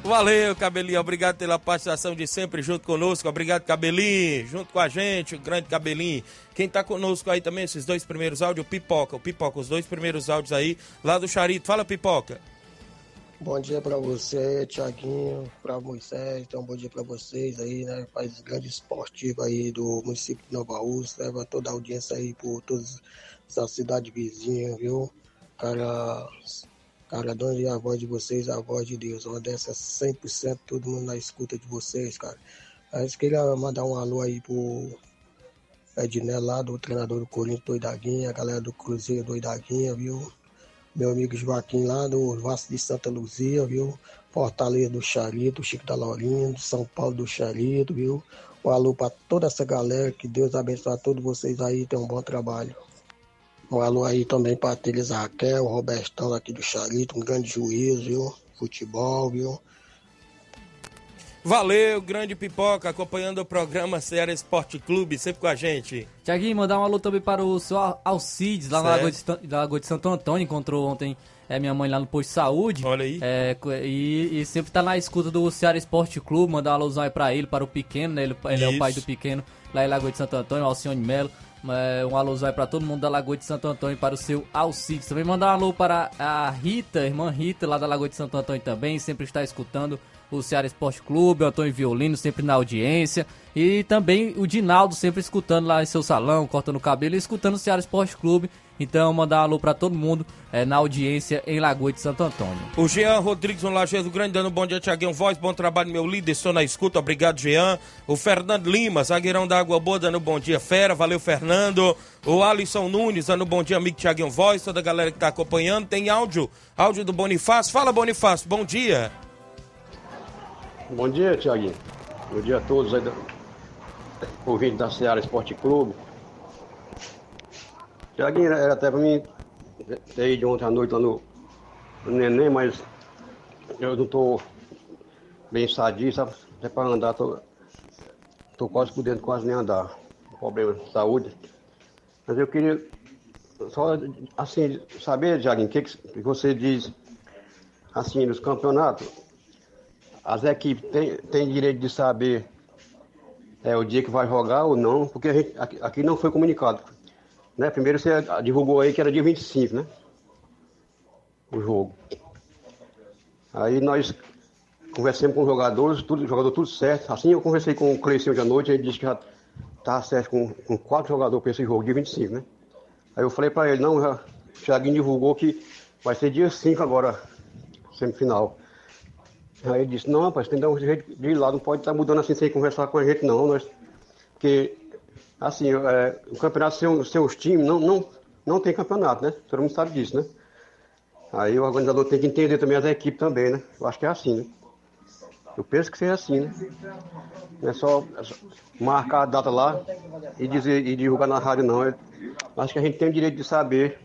Valeu, Cabelinho. Obrigado pela participação de sempre junto conosco. Obrigado, Cabelinho. Junto com a gente, o grande Cabelinho. Quem tá conosco aí também, esses dois primeiros áudios, o Pipoca. O Pipoca, os dois primeiros áudios aí, lá do Charito. Fala, Pipoca. Bom dia pra você, Tiaguinho, pra Moisés, então bom dia pra vocês aí, né? Faz grande esportivo aí do município de Nova Rússia, leva toda a audiência aí por todas as cidades vizinhas, viu? Cara, cara, dando a voz de vocês, a voz de Deus, uma dessas 100%, todo mundo na escuta de vocês, cara. Mas queria mandar um alô aí pro Edné lá, do treinador do Corinthians, Doidaguinha, a galera do Cruzeiro, Doidaguinha, viu? meu amigo Joaquim lá do Vasco de Santa Luzia, viu? Fortaleza do Charito, Chico da Laurinha, do São Paulo do Charito, viu? Um alô para toda essa galera, que Deus abençoe a todos vocês aí, tenham um bom trabalho. Um alô aí também para Teresa Raquel, o Robertão aqui do Charito, um grande juiz, viu? Futebol, viu? Valeu, grande Pipoca, acompanhando o programa Ceará Esporte Clube, sempre com a gente. Tiaguinho, mandar um alô também para o seu Al- Alcides, lá na. Lagoa de, da Lagoa de Santo Antônio. Encontrou ontem é, minha mãe lá no posto de saúde. Olha aí. É, e, e sempre tá na escuta do Ceará Esporte Clube. Mandar um alôzão aí pra ele, para o pequeno, né? Ele, ele é o pai do pequeno lá em Lagoa de Santo Antônio, Alcione Melo. Um alôzão aí pra todo mundo da Lagoa de Santo Antônio para o seu Alcides. Também mandar um alô para a Rita, irmã Rita, lá da Lagoa de Santo Antônio também, sempre está escutando o Ceará Esporte Clube, o Antônio Violino sempre na audiência. E também o Dinaldo sempre escutando lá em seu salão, cortando o cabelo e escutando o Ceará Esporte Clube. Então, mandar um alô para todo mundo é, na audiência em Lagoa de Santo Antônio. O Jean Rodrigues, um Lajeado Grande, dando um bom dia, Tiaguinho Voz, bom trabalho, meu líder, estou na escuta, obrigado, Jean. O Fernando Lima, zagueirão da Água Boa, dando um bom dia, fera, valeu, Fernando. O Alisson Nunes, dando um bom dia, amigo Tiaguinho Voz, toda a galera que está acompanhando. Tem áudio, áudio do Bonifácio. Fala, Bonifácio, bom dia. Bom dia, Tiaguinho. Bom dia a todos aí, ouvintes da Seara Esporte Clube. Tiaguinho, era até pra mim ter ido ontem à noite lá no, no Neném, mas eu não tô bem sadio, sabe? Até pra andar, tô, tô quase podendo quase nem andar. Problema de saúde. Mas eu queria só, assim, saber, Tiaguinho, o que, que você diz, assim, nos campeonatos. As equipes têm, direito de saber é, o dia que vai jogar ou não, porque gente, aqui, aqui não foi comunicado. Né? Primeiro você divulgou aí que era dia 25, né? O jogo. Aí nós conversamos com os jogadores, tudo, jogador tudo certo. Assim eu conversei com o Cleicinho hoje à noite, ele disse que já tá certo com, com quatro jogadores para esse jogo, dia 25, né? Aí eu falei para ele, não, já, o Thiaguinho divulgou que vai ser dia 5 agora, semifinal. Aí ele disse, não, rapaz, tem que dar um jeito de ir lá, não pode estar tá mudando assim sem conversar com a gente não, nós, porque assim, é, o campeonato sem, sem os times não, não, não tem campeonato, né? Todo mundo sabe disso, né? Aí o organizador tem que entender também as equipes também, né? Eu acho que é assim, né? Eu penso que seja assim, né? Não é só marcar a data lá e dizer e divulgar na rádio, não. Eu acho que a gente tem o direito de saber.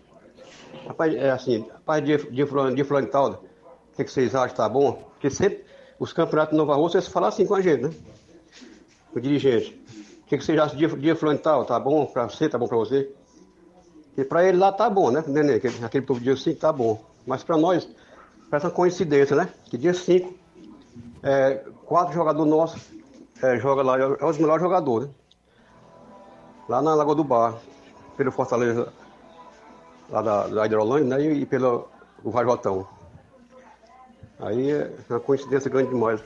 Rapaz, é assim, rapaz de, de, de fulano e tal, o que, que vocês acham, tá bom? Porque sempre os campeonatos de Nova Rússia, eles falam assim com a gente, né? O dirigente. Que, que fulano e tal, tá bom pra você, tá bom pra você? E pra ele lá tá bom, né, Nenê? Aquele, aquele povo dia 5 tá bom. Mas pra nós, parece uma coincidência, né? Que dia 5, é, quatro jogadores nossos é, jogam lá, é os melhores jogadores, né? Lá na Lagoa do Bar, pelo Fortaleza, lá da, da Hidrolândia, né? E, e pelo o Vajotão. Aí é uma coincidência grande demais.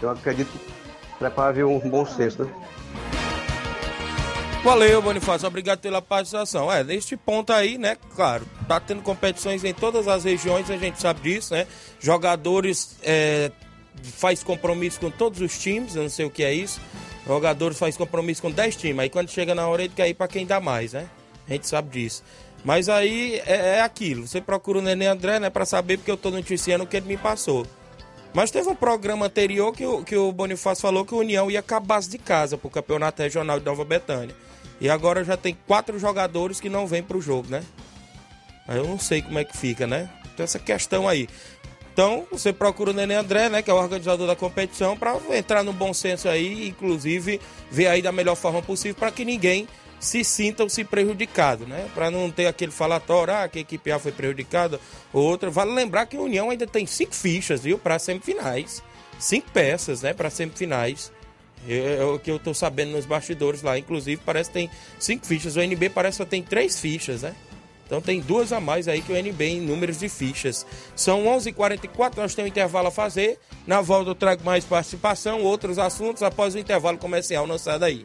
Eu acredito que para haver um bom senso, né? Valeu, Bonifácio. Obrigado pela participação. É, neste ponto aí, né, claro, tá tendo competições em todas as regiões, a gente sabe disso, né? Jogadores é, faz compromisso com todos os times, eu não sei o que é isso. Jogadores faz compromisso com 10 times, aí quando chega na hora ele quer ir para quem dá mais, né? A gente sabe disso. Mas aí é, é aquilo, você procura o Nenê André, né, para saber porque eu tô noticiando o que ele me passou. Mas teve um programa anterior que o, que o Bonifácio falou que o União ia com a base de casa pro Campeonato Regional de Nova Betânia. E agora já tem quatro jogadores que não vêm pro jogo, né? Aí eu não sei como é que fica, né? Tem essa questão aí. Então, você procura o Nenê André, né, que é o organizador da competição, para entrar no bom senso aí, inclusive ver aí da melhor forma possível para que ninguém se sintam se prejudicado, né? Para não ter aquele falatório, ah, que a equipe A foi prejudicada, ou outra. Vale lembrar que a União ainda tem cinco fichas, viu, para semifinais. Cinco peças, né, para semifinais. É o que eu tô sabendo nos bastidores lá, inclusive, parece que tem cinco fichas. O NB parece que só tem três fichas, né? Então tem duas a mais aí que o NB em números de fichas. São 11:44 h 44 nós temos um intervalo a fazer. Na volta eu trago mais participação, outros assuntos após o intervalo comercial. Não sai daí.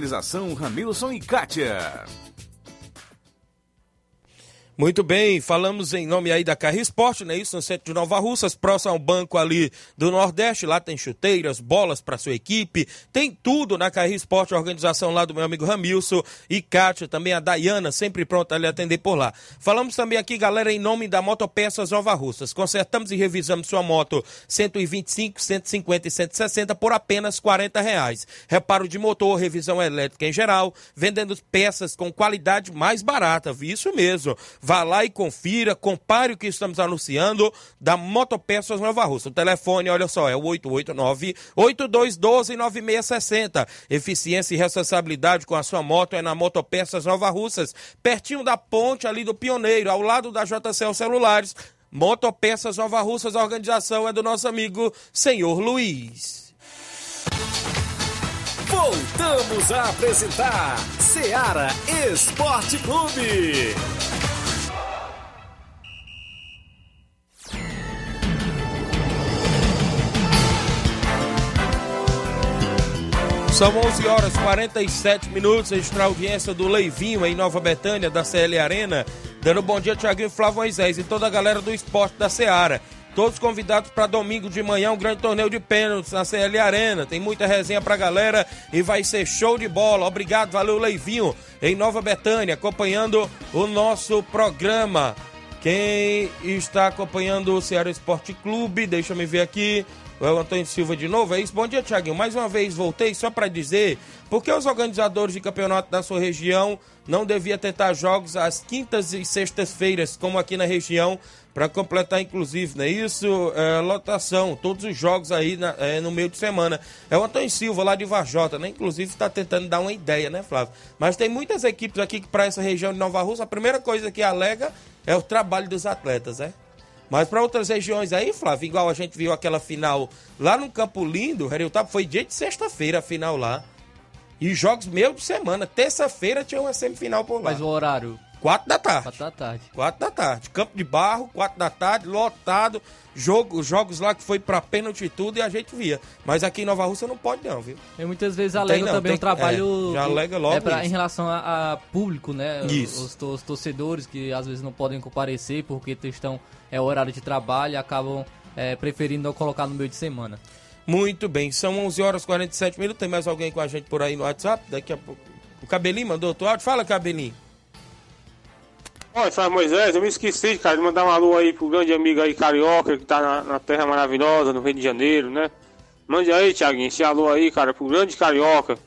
Organização Ramilson e Kátia. Muito bem, falamos em nome aí da Carri Esporte, né? Isso no centro de Nova Russas, próximo ao banco ali do Nordeste. Lá tem chuteiras, bolas para sua equipe, tem tudo na Carri Esporte, organização lá do meu amigo Ramilson e Kátia, também a Dayana, sempre pronta a atender por lá. Falamos também aqui, galera, em nome da Motopeças Nova Russas. Consertamos e revisamos sua moto 125, 150 e 160 por apenas 40 reais. Reparo de motor, revisão elétrica em geral, vendendo peças com qualidade mais barata, isso mesmo. Vá lá e confira, compare o que estamos anunciando da Motopeças Nova Russa. O telefone, olha só, é o 889-8212-9660. Eficiência e responsabilidade com a sua moto é na Motopeças Nova Russas, pertinho da ponte ali do Pioneiro, ao lado da JCL Celulares. Motopeças Nova Russas, a organização é do nosso amigo Senhor Luiz. Voltamos a apresentar Seara Esporte Clube. São 11 horas 47 minutos, extra audiência do Leivinho em Nova Betânia, da CL Arena. Dando bom dia, Tiaguinho Flávio Moisés e toda a galera do esporte da Seara. Todos convidados para domingo de manhã, um grande torneio de pênaltis na CL Arena. Tem muita resenha pra galera e vai ser show de bola. Obrigado, valeu, Leivinho, em Nova Betânia, acompanhando o nosso programa. Quem está acompanhando o Ceará Esporte Clube, deixa eu ver aqui. O Antônio Silva de novo, é isso? Bom dia, Tiaguinho. Mais uma vez voltei só para dizer por que os organizadores de campeonato da sua região não deviam tentar jogos às quintas e sextas-feiras, como aqui na região, para completar, inclusive, não é isso? É, lotação, todos os jogos aí na, é, no meio de semana. É o Antônio Silva, lá de Varjota, né? Inclusive, está tentando dar uma ideia, né, Flávio? Mas tem muitas equipes aqui que, para essa região de Nova Rússia, a primeira coisa que alega é o trabalho dos atletas, né? Mas para outras regiões aí, Flávio, igual a gente viu aquela final lá no Campo Lindo, Heriotap, foi dia de sexta-feira a final lá. E jogos meio de semana. Terça-feira tinha uma semifinal por lá. Mas o horário? Quatro da tarde. Quatro da tarde. Quatro da tarde. Campo de barro, quatro da tarde, lotado. Jogo, jogos lá que foi pra pênalti e tudo e a gente via. Mas aqui em Nova Rússia não pode não, viu? E muitas vezes Não alega não, também tem o trabalho... é, já alega logo é pra-. Em relação a, a público, né? Isso. Os, os torcedores que às vezes não podem comparecer porque estão é horário de trabalho e acabam é, preferindo não colocar no meio de semana. Muito bem, são 11 horas e 47 minutos. Tem mais alguém com a gente por aí no WhatsApp? Daqui a pouco. O Cabelinho mandou outro áudio? Fala, Cabelinho. Olha, Flávio Moisés, eu me esqueci, cara, de mandar um alô aí pro grande amigo aí, Carioca, que tá na, na Terra Maravilhosa, no Rio de Janeiro, né? Mande aí, Thiaguinho, esse alô aí, cara, pro grande Carioca.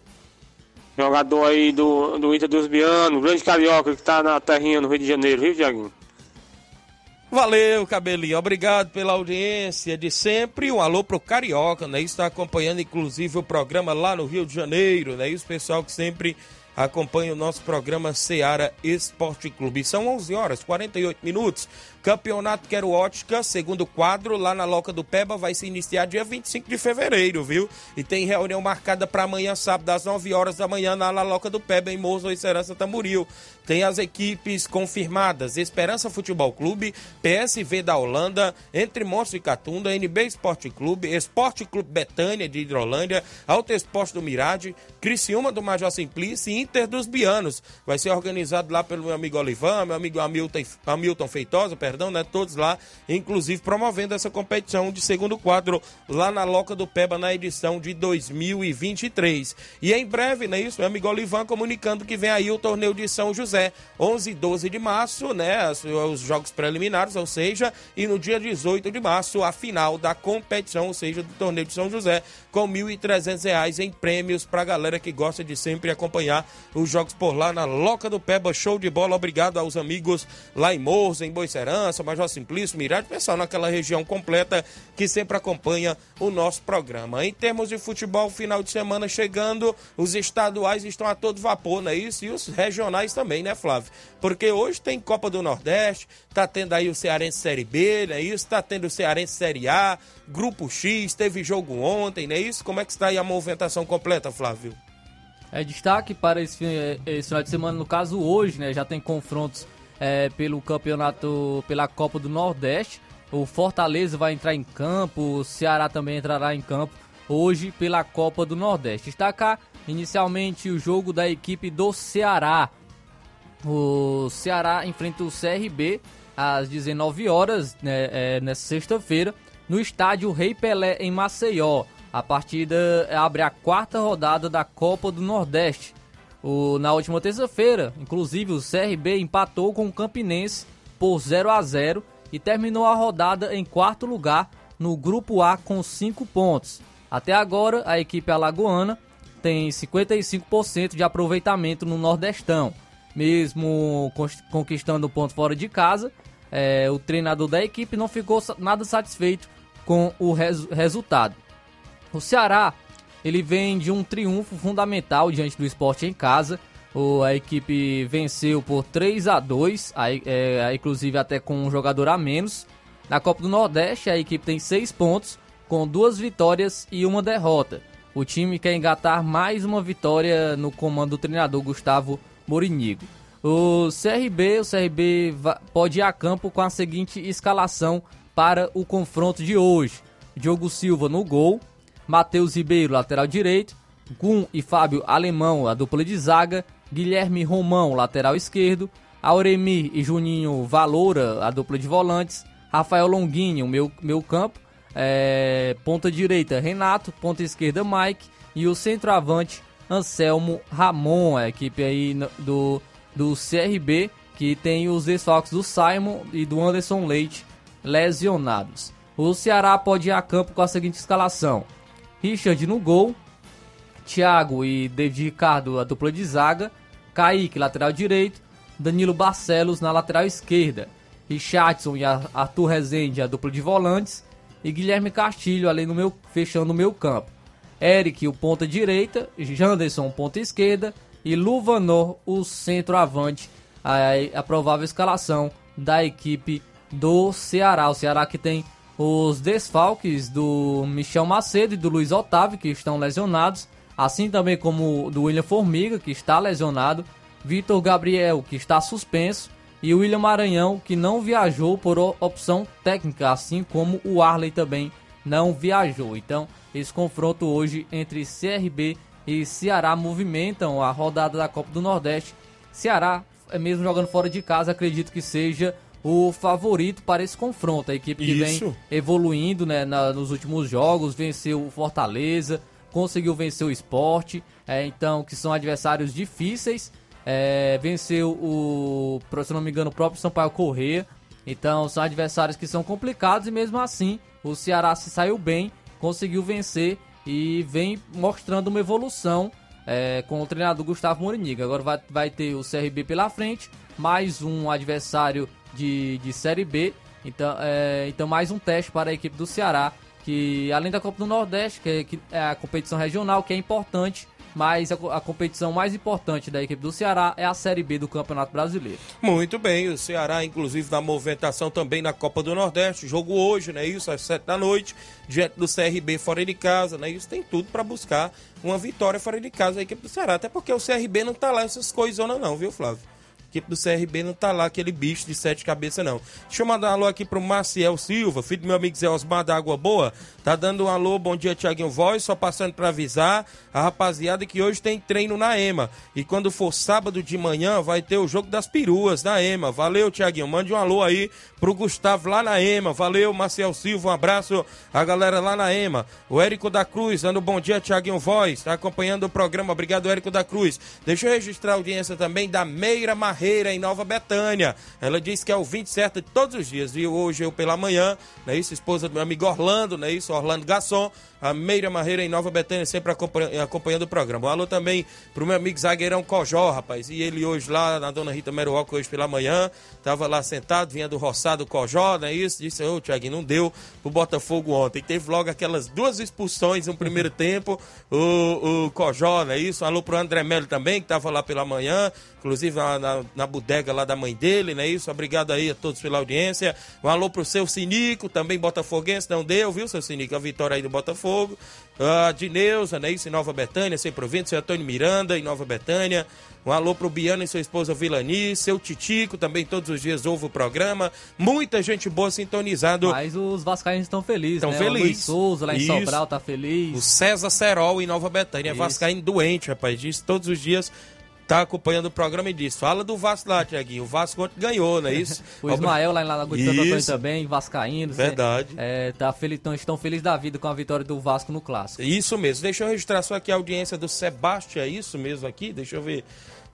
Jogador aí do, do Inter dos Bianos, grande Carioca que tá na terrinha no Rio de Janeiro, viu, Thiaguinho? Valeu, Cabelinho. Obrigado pela audiência de sempre. Um alô pro Carioca, né? Está acompanhando, inclusive, o programa lá no Rio de Janeiro, né? E os pessoal que sempre acompanha o nosso programa Seara Esporte Clube. São 11 horas, 48 minutos. Campeonato Quero Ótica, segundo quadro, lá na Loca do Peba, vai se iniciar dia 25 de fevereiro, viu? E tem reunião marcada para amanhã, sábado, às 9 horas da manhã, na Loca do Peba, em Moço e Serança Tamboril. Tem as equipes confirmadas: Esperança Futebol Clube, PSV da Holanda, Entre Monstro e Catunda, NB Esporte Clube, Esporte Clube Betânia de Hidrolândia, Alto Esporte do Mirade, Criciúma do Major Simplício e Inter dos Bianos. Vai ser organizado lá pelo meu amigo Olivan, meu amigo Hamilton, Hamilton Feitosa, perdão, né? Todos lá, inclusive promovendo essa competição de segundo quadro lá na Loca do Peba na edição de 2023. E em breve, né? Isso, meu amigo Olivan comunicando que vem aí o torneio de São José, 11 e 12 de março, né? Os jogos preliminares, ou seja, e no dia 18 de março, a final da competição, ou seja, do torneio de São José, com 1.300 reais em prêmios pra galera que gosta de sempre acompanhar os jogos por lá na Loca do Peba. Show de bola, obrigado aos amigos lá em Morros, em Boicerança, Major Simplício, Mirade, pessoal naquela região completa que sempre acompanha o nosso programa. Em termos de futebol, final de semana chegando, os estaduais estão a todo vapor, não é isso? E os regionais também, né, Flávio? Porque hoje tem Copa do Nordeste, tá tendo aí o Cearense Série B, não é isso? Tá tendo o Cearense Série A, Grupo X, teve jogo ontem, não é isso? Como é que está aí a movimentação completa, Flávio? É destaque para esse, fi- esse final de semana, no caso hoje, né? Já tem confrontos é, pelo campeonato, pela Copa do Nordeste. O Fortaleza vai entrar em campo, o Ceará também entrará em campo hoje pela Copa do Nordeste. Destacar inicialmente o jogo da equipe do Ceará. O Ceará enfrenta o CRB às 19 horas, né, é, nessa sexta-feira, no estádio Rei Pelé, em Maceió. A partida abre a quarta rodada da Copa do Nordeste. O, na última terça-feira, inclusive, o CRB empatou com o Campinense por 0 a 0 e terminou a rodada em quarto lugar no Grupo A com 5 pontos. Até agora, a equipe alagoana tem 55% de aproveitamento no Nordestão. Mesmo conquistando o ponto fora de casa, é, o treinador da equipe não ficou nada satisfeito com o res resultado. O Ceará ele vem de um triunfo fundamental diante do esporte em casa. O, a equipe venceu por 3 a 2 a, é, inclusive até com um jogador a menos. Na Copa do Nordeste, a equipe tem 6 pontos, com duas vitórias e uma derrota. O time quer engatar mais uma vitória no comando do treinador Gustavo Morinigo. O CRB, o CRB pode ir a campo com a seguinte escalação para o confronto de hoje. Diogo Silva no gol, Matheus Ribeiro, lateral direito, Gum e Fábio Alemão, a dupla de zaga, Guilherme Romão, lateral esquerdo, Auremi e Juninho Valoura, a dupla de volantes, Rafael Longuinho, meu, meu campo, é, ponta direita Renato, ponta esquerda Mike e o centroavante Anselmo Ramon, a equipe aí do, do CRB, que tem os desfalques do Simon e do Anderson Leite lesionados. O Ceará pode ir a campo com a seguinte escalação: Richard no gol, Thiago e David Ricardo a dupla de zaga, Kaique lateral direito, Danilo Barcelos na lateral esquerda, Richardson e Arthur Rezende a dupla de volantes e Guilherme Castilho ali no meu fechando o meu campo. Eric, o ponta direita, Janderson, ponta esquerda e Luvanor, o centroavante. A, a provável escalação da equipe do Ceará. O Ceará que tem os desfalques do Michel Macedo e do Luiz Otávio, que estão lesionados, assim também como do William Formiga, que está lesionado, Vitor Gabriel, que está suspenso, e o William Maranhão, que não viajou por opção técnica, assim como o Arley também não viajou. Então, esse confronto hoje entre CRB e Ceará movimentam a rodada da Copa do Nordeste. Ceará, é mesmo jogando fora de casa, acredito que seja o favorito para esse confronto. A equipe que Isso. vem evoluindo né, na, nos últimos jogos, venceu o Fortaleza, conseguiu vencer o esporte, é, então, que são adversários difíceis é, venceu o, se não me engano, o próprio Sampaio Corrêa. Então são adversários que são complicados e mesmo assim o Ceará se saiu bem, conseguiu vencer e vem mostrando uma evolução é, com o treinador Gustavo Moriniga. Agora vai, vai ter o CRB pela frente, mais um adversário de, de Série B. Então, é, então mais um teste para a equipe do Ceará, que além da Copa do Nordeste, que é, que é a competição regional, que é importante mas a, a, competição mais importante da equipe do Ceará é a Série B do Campeonato Brasileiro. Muito bem, o Ceará, inclusive, na movimentação também na Copa do Nordeste. Jogo hoje, né? Isso, às sete da noite, diante do CRB fora de casa, né? Isso tem tudo para buscar uma vitória fora de casa da equipe do Ceará. Até porque o CRB não tá lá essas coisas, não, viu, Flávio? Equipe do CRB não tá lá aquele bicho de sete cabeças, não. Deixa eu mandar um alô aqui pro Maciel Silva, filho do meu amigo Zé Osmar da Água Boa. Tá dando um alô, bom dia, Tiaguinho Voz. Só passando para avisar a rapaziada que hoje tem treino na EMA. E quando for sábado de manhã, vai ter o jogo das peruas na EMA. Valeu, Tiaguinho. Mande um alô aí pro Gustavo lá na EMA. Valeu, Marcel Silva. Um abraço a galera lá na EMA. O Érico da Cruz, dando bom dia, Tiaguinho Voz. Tá acompanhando o programa. Obrigado, Érico da Cruz. Deixa eu registrar a audiência também da Meira Marreira, em Nova Betânia. Ela diz que é o 20 certo de todos os dias. E hoje eu pela manhã, né? Isso, esposa do meu amigo Orlando, né? Isso, Orlando Gasson, a Meira Marreira em Nova Betânia, sempre acompanhando o programa. Um alô também pro meu amigo Zagueirão Cojó, rapaz. E ele hoje lá na Dona Rita Meruoca, hoje pela manhã, tava lá sentado, vinha do roçado Cojó, não é isso? Disse, ô, oh, Tiaguinho, não deu pro Botafogo ontem. Teve logo aquelas duas expulsões no primeiro tempo, o, o Cojó, não é isso? Um alô pro André Melo também, que tava lá pela manhã, inclusive na, na, na bodega lá da mãe dele, não é isso? Obrigado aí a todos pela audiência. Um alô pro seu Sinico, também botafoguense, não deu, viu, seu Sinico? A vitória aí do Botafogo. A Dineuza, né? Isso em Nova Betânia, sem província, seu Antônio Miranda em Nova Betânia. Um alô pro Biano e sua esposa Vilani, seu Titico, também todos os dias ouve o programa. Muita gente boa sintonizado. Mas os vascaínos estão felizes, Estão né? felizes. O Luiz Souza lá em Isso. Sobral tá feliz. O César Serol em Nova Betânia, Isso. vascaíno doente, rapaz. Diz todos os dias tá acompanhando o programa e diz: fala do Vasco lá, Tiaguinho. O Vasco ontem ganhou, não é isso? O Ismael lá em Lagoa de Santo Antônio também, Vascaínos. Verdade. É, tá feliz, tão, estão felizes da vida com a vitória do Vasco no Clássico. Isso mesmo. Deixa eu registrar só aqui a audiência do Sebastião, é isso mesmo aqui? Deixa eu ver.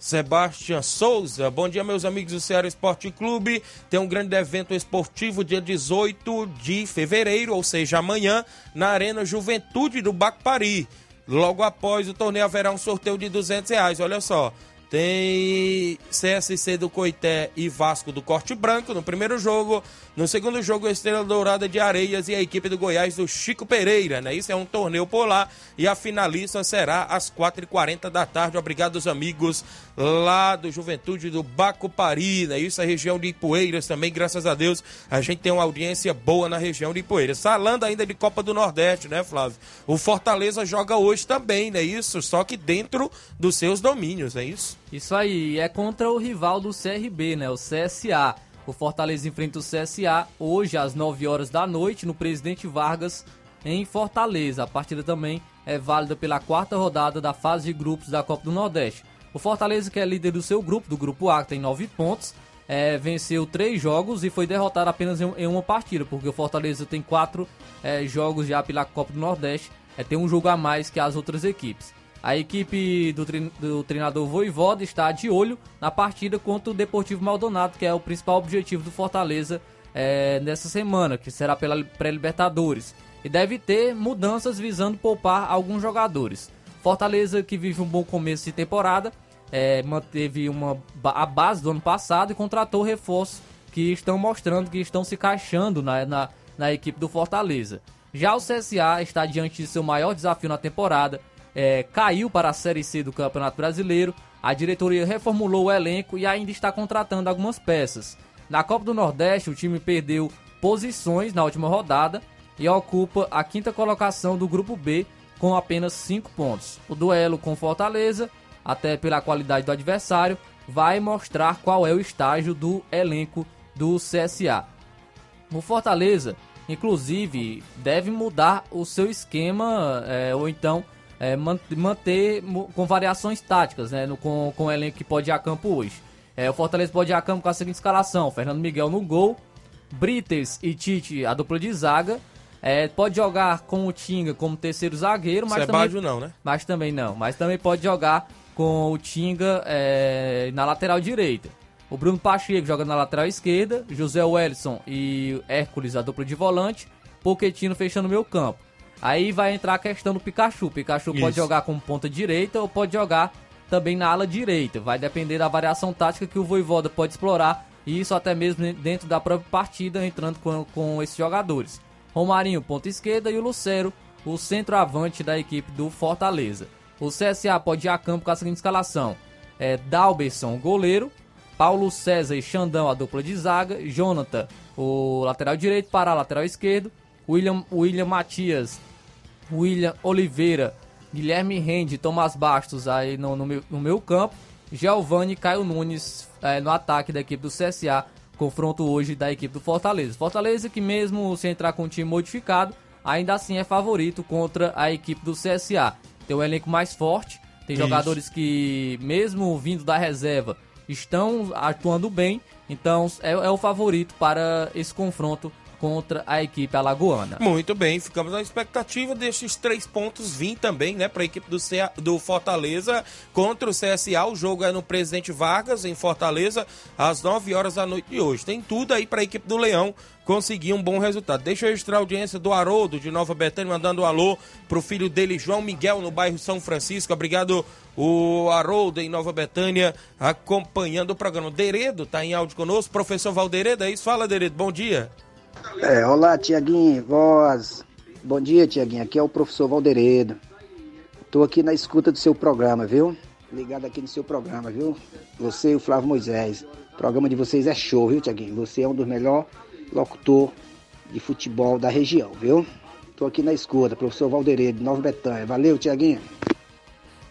Sebastião Souza, bom dia meus amigos do Ceará Esporte Clube. Tem um grande evento esportivo dia 18 de fevereiro, ou seja, amanhã, na Arena Juventude do Bacpari. Logo após o torneio haverá um sorteio de 200 reais. Olha só, tem CSC do Coité e Vasco do Corte Branco no primeiro jogo. No segundo jogo, Estrela Dourada de Areias e a equipe do Goiás do Chico Pereira, né? Isso é um torneio por lá e a finalista será às 4h40 da tarde. Obrigado aos amigos lá do Juventude do Bacupari, né? Isso é região de Ipueiras também, graças a Deus. A gente tem uma audiência boa na região de Ipueiras. Falando ainda de Copa do Nordeste, né, Flávio? O Fortaleza joga hoje também, né? Isso, só que dentro dos seus domínios, é isso? Isso aí, é contra o rival do CRB, né? O CSA. O Fortaleza enfrenta o CSA hoje às 9 horas da noite no Presidente Vargas em Fortaleza. A partida também é válida pela quarta rodada da fase de grupos da Copa do Nordeste. O Fortaleza, que é líder do seu grupo, do grupo A, tem 9 pontos, é, venceu três jogos e foi derrotado apenas em, em uma partida, porque o Fortaleza tem quatro é, jogos já pela Copa do Nordeste, é, tem um jogo a mais que as outras equipes. A equipe do, trein- do treinador Voivoda está de olho na partida contra o Deportivo Maldonado, que é o principal objetivo do Fortaleza é, nessa semana, que será pela pré-Libertadores. E deve ter mudanças visando poupar alguns jogadores. Fortaleza, que vive um bom começo de temporada, é, manteve uma, a base do ano passado e contratou reforços que estão mostrando que estão se encaixando na, na, na equipe do Fortaleza. Já o CSA está diante de seu maior desafio na temporada, é, caiu para a Série C do Campeonato Brasileiro, a diretoria reformulou o elenco e ainda está contratando algumas peças. Na Copa do Nordeste, o time perdeu posições na última rodada e ocupa a quinta colocação do Grupo B com apenas 5 pontos. O duelo com Fortaleza, até pela qualidade do adversário, vai mostrar qual é o estágio do elenco do CSA. O Fortaleza, inclusive, deve mudar o seu esquema é, ou então é, man- manter com variações táticas, né, no- com, com o elenco que pode ir a campo hoje. É, o Fortaleza pode ir a campo com a seguinte escalação: Fernando Miguel no gol, Brites e Tite, a dupla de zaga. É, pode jogar com o Tinga como terceiro zagueiro, mas Sebádio também, não, né? mas também não. Mas também pode jogar com o Tinga é, na lateral direita. O Bruno Pacheco joga na lateral esquerda, José Wellison e Hércules, a dupla de volante, Poquetino fechando o meu campo. Aí vai entrar a questão do Pikachu. O Pikachu pode Isso. jogar como ponta direita ou pode jogar também na ala direita. Vai depender da variação tática que o Voivoda pode explorar. E isso até mesmo dentro da própria partida, entrando com, com esses jogadores. Romarinho, ponta esquerda, e o Lucero, o centroavante da equipe do Fortaleza. O CSA pode ir a campo com a seguinte escalação: é, Dalberson, goleiro, Paulo César e Xandão, a dupla de zaga, Jonathan, o lateral direito, Pará, lateral esquerdo, William, William Matias, William Oliveira, Guilherme Rende, Tomás Bastos aí no, no, meu, no meu campo, Giovanni e Caio Nunes eh, no ataque da equipe do CSA, confronto hoje da equipe do Fortaleza. Fortaleza que mesmo se entrar com o time modificado, ainda assim é favorito contra a equipe do CSA. Tem um elenco mais forte, tem Isso. jogadores que mesmo vindo da reserva estão atuando bem, então é, é o favorito para esse confronto contra a equipe alagoana. Muito bem, ficamos na expectativa desses três pontos vir também, né, para a equipe do, CA do Fortaleza contra o CSA. O jogo é no Presidente Vargas, em Fortaleza, às 9 horas da noite de hoje. Tem tudo aí para a equipe do Leão conseguir um bom resultado. Deixa eu registrar a audiência do Haroldo de Nova Betânia, mandando um alô pro filho dele, João Miguel, no bairro São Francisco. Obrigado, o Haroldo em Nova Betânia, acompanhando o programa. Deredo tá em áudio conosco. Professor Valderedo, é isso? Fala, Deredo, bom dia. É, olá, Tiaguinho, voz. Bom dia, Tiaguinho. Aqui é o professor Valderedo. Tô aqui na escuta do seu programa, viu? Ligado aqui no seu programa, viu? Você e o Flávio Moisés. O programa de vocês é show, viu, Tiaguinho? Você é um dos melhores locutor de futebol da região, viu? Tô aqui na escuta, professor Valderedo, Nova Betânia. Valeu, Tiaguinho.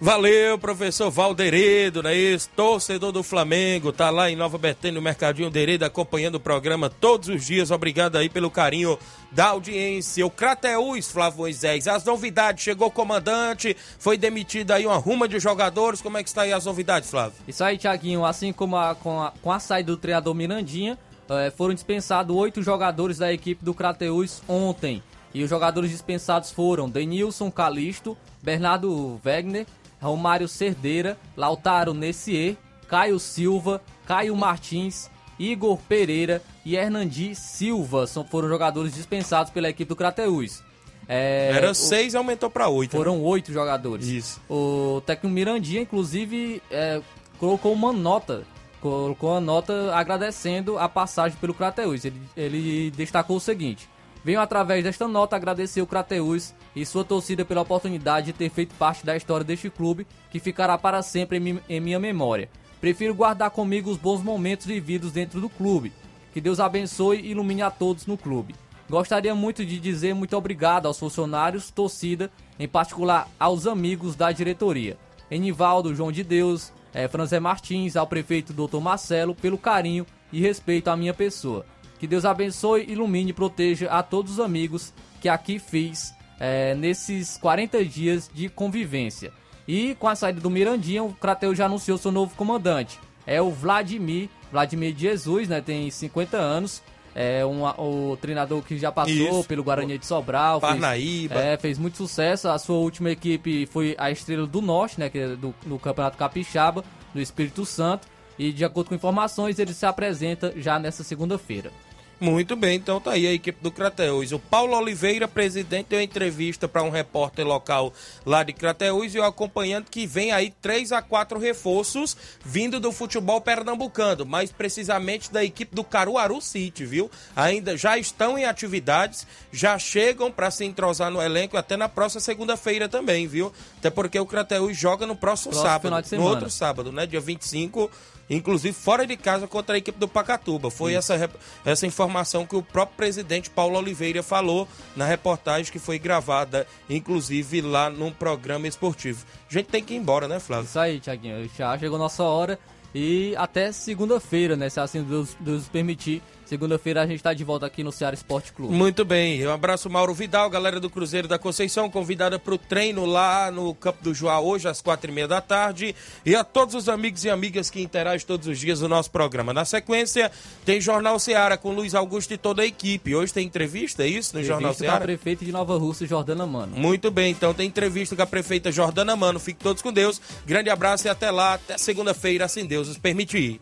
Valeu, professor Valderedo, não é isso? Torcedor do Flamengo, tá lá em Nova Betânia, no Mercadinho Deredo, acompanhando o programa todos os dias. Obrigado aí pelo carinho da audiência. O Crateus, Flávio Moisés, as novidades, chegou o comandante, foi demitido aí uma ruma de jogadores, como é que está aí as novidades, Flávio? Isso aí, Thiaguinho, assim como a, com, a, com a saída do treinador Mirandinha, eh, foram dispensados oito jogadores da equipe do Crateus ontem. E os jogadores dispensados foram Denilson Calisto, Bernardo Wegner, Romário Cerdeira, Lautaro Nessier, Caio Silva, Caio Martins, Igor Pereira e Hernandi Silva são, foram jogadores dispensados pela equipe do Crateus. É, Era o- seis e aumentou para oito. né? Foram oito jogadores. Isso. O técnico Mirandinha, inclusive, é, colocou uma nota. Colocou uma nota agradecendo a passagem pelo Crateus. Ele, ele destacou o seguinte: Venho através desta nota agradecer o Crateus e sua torcida pela oportunidade de ter feito parte da história deste clube, que ficará para sempre em, mi- em minha memória. Prefiro guardar comigo os bons momentos vividos dentro do clube. Que Deus abençoe e ilumine a todos no clube. Gostaria muito de dizer muito obrigado aos funcionários, torcida, em particular aos amigos da diretoria. Enivaldo, João de Deus, eh, Franzé Martins, ao prefeito Dr. Marcelo, pelo carinho e respeito à minha pessoa. Que Deus abençoe, ilumine e proteja a todos os amigos que aqui fiz eh, nesses 40 dias de convivência. E com a saída do Mirandinha, o Crateu já anunciou seu novo comandante. É o Vladimir, Vladimir de Jesus, né? Tem 50 anos. É um, o treinador que já passou Isso. pelo Guarani de Sobral. fez- Parnaíba. é, fez muito sucesso. A sua última equipe foi a Estrela do Norte, né? Que é do, do Campeonato Capixaba, do Espírito Santo. E de acordo com informações, ele se apresenta já nessa segunda-feira. Muito bem, então tá aí a equipe do Crateus. O Paulo Oliveira, presidente, deu entrevista para um repórter local lá de Crateus e o acompanhante que vem aí três a quatro reforços vindo do futebol pernambucano, mais precisamente da equipe do Caruaru City, viu? Ainda já estão em atividades, já chegam para se entrosar no elenco até na próxima segunda-feira também, viu? Até porque o Crateus joga no próximo, Próximo sábado, no outro sábado, né? Dia 25 inclusive fora de casa contra a equipe do Pacatuba. Foi essa, essa informação que o próprio presidente Paulo Oliveira falou na reportagem que foi gravada, inclusive lá num programa esportivo. A gente tem que ir embora, né, Flávio? Isso aí, Tiaguinho. Já chegou a nossa hora. E até segunda-feira, né? Se assim Deus, Deus permitir. Segunda-feira a gente tá de volta aqui no Ceará Esporte Clube. Muito bem, um abraço Mauro Vidal, galera do Cruzeiro da Conceição, convidada para o treino lá no Campo do Joá hoje às quatro e meia da tarde e a todos os amigos e amigas que interagem todos os dias no nosso programa. Na sequência tem Jornal Ceará com Luiz Augusto e toda a equipe. Hoje tem entrevista, é isso, no Jornal Entrevista com a Ceará? prefeita de Nova Rússia, Jordana Mano. Muito bem, então tem entrevista com a prefeita Jordana Mano. Fiquem todos com Deus. Grande abraço e até lá, até segunda-feira, assim Deus nos permitir.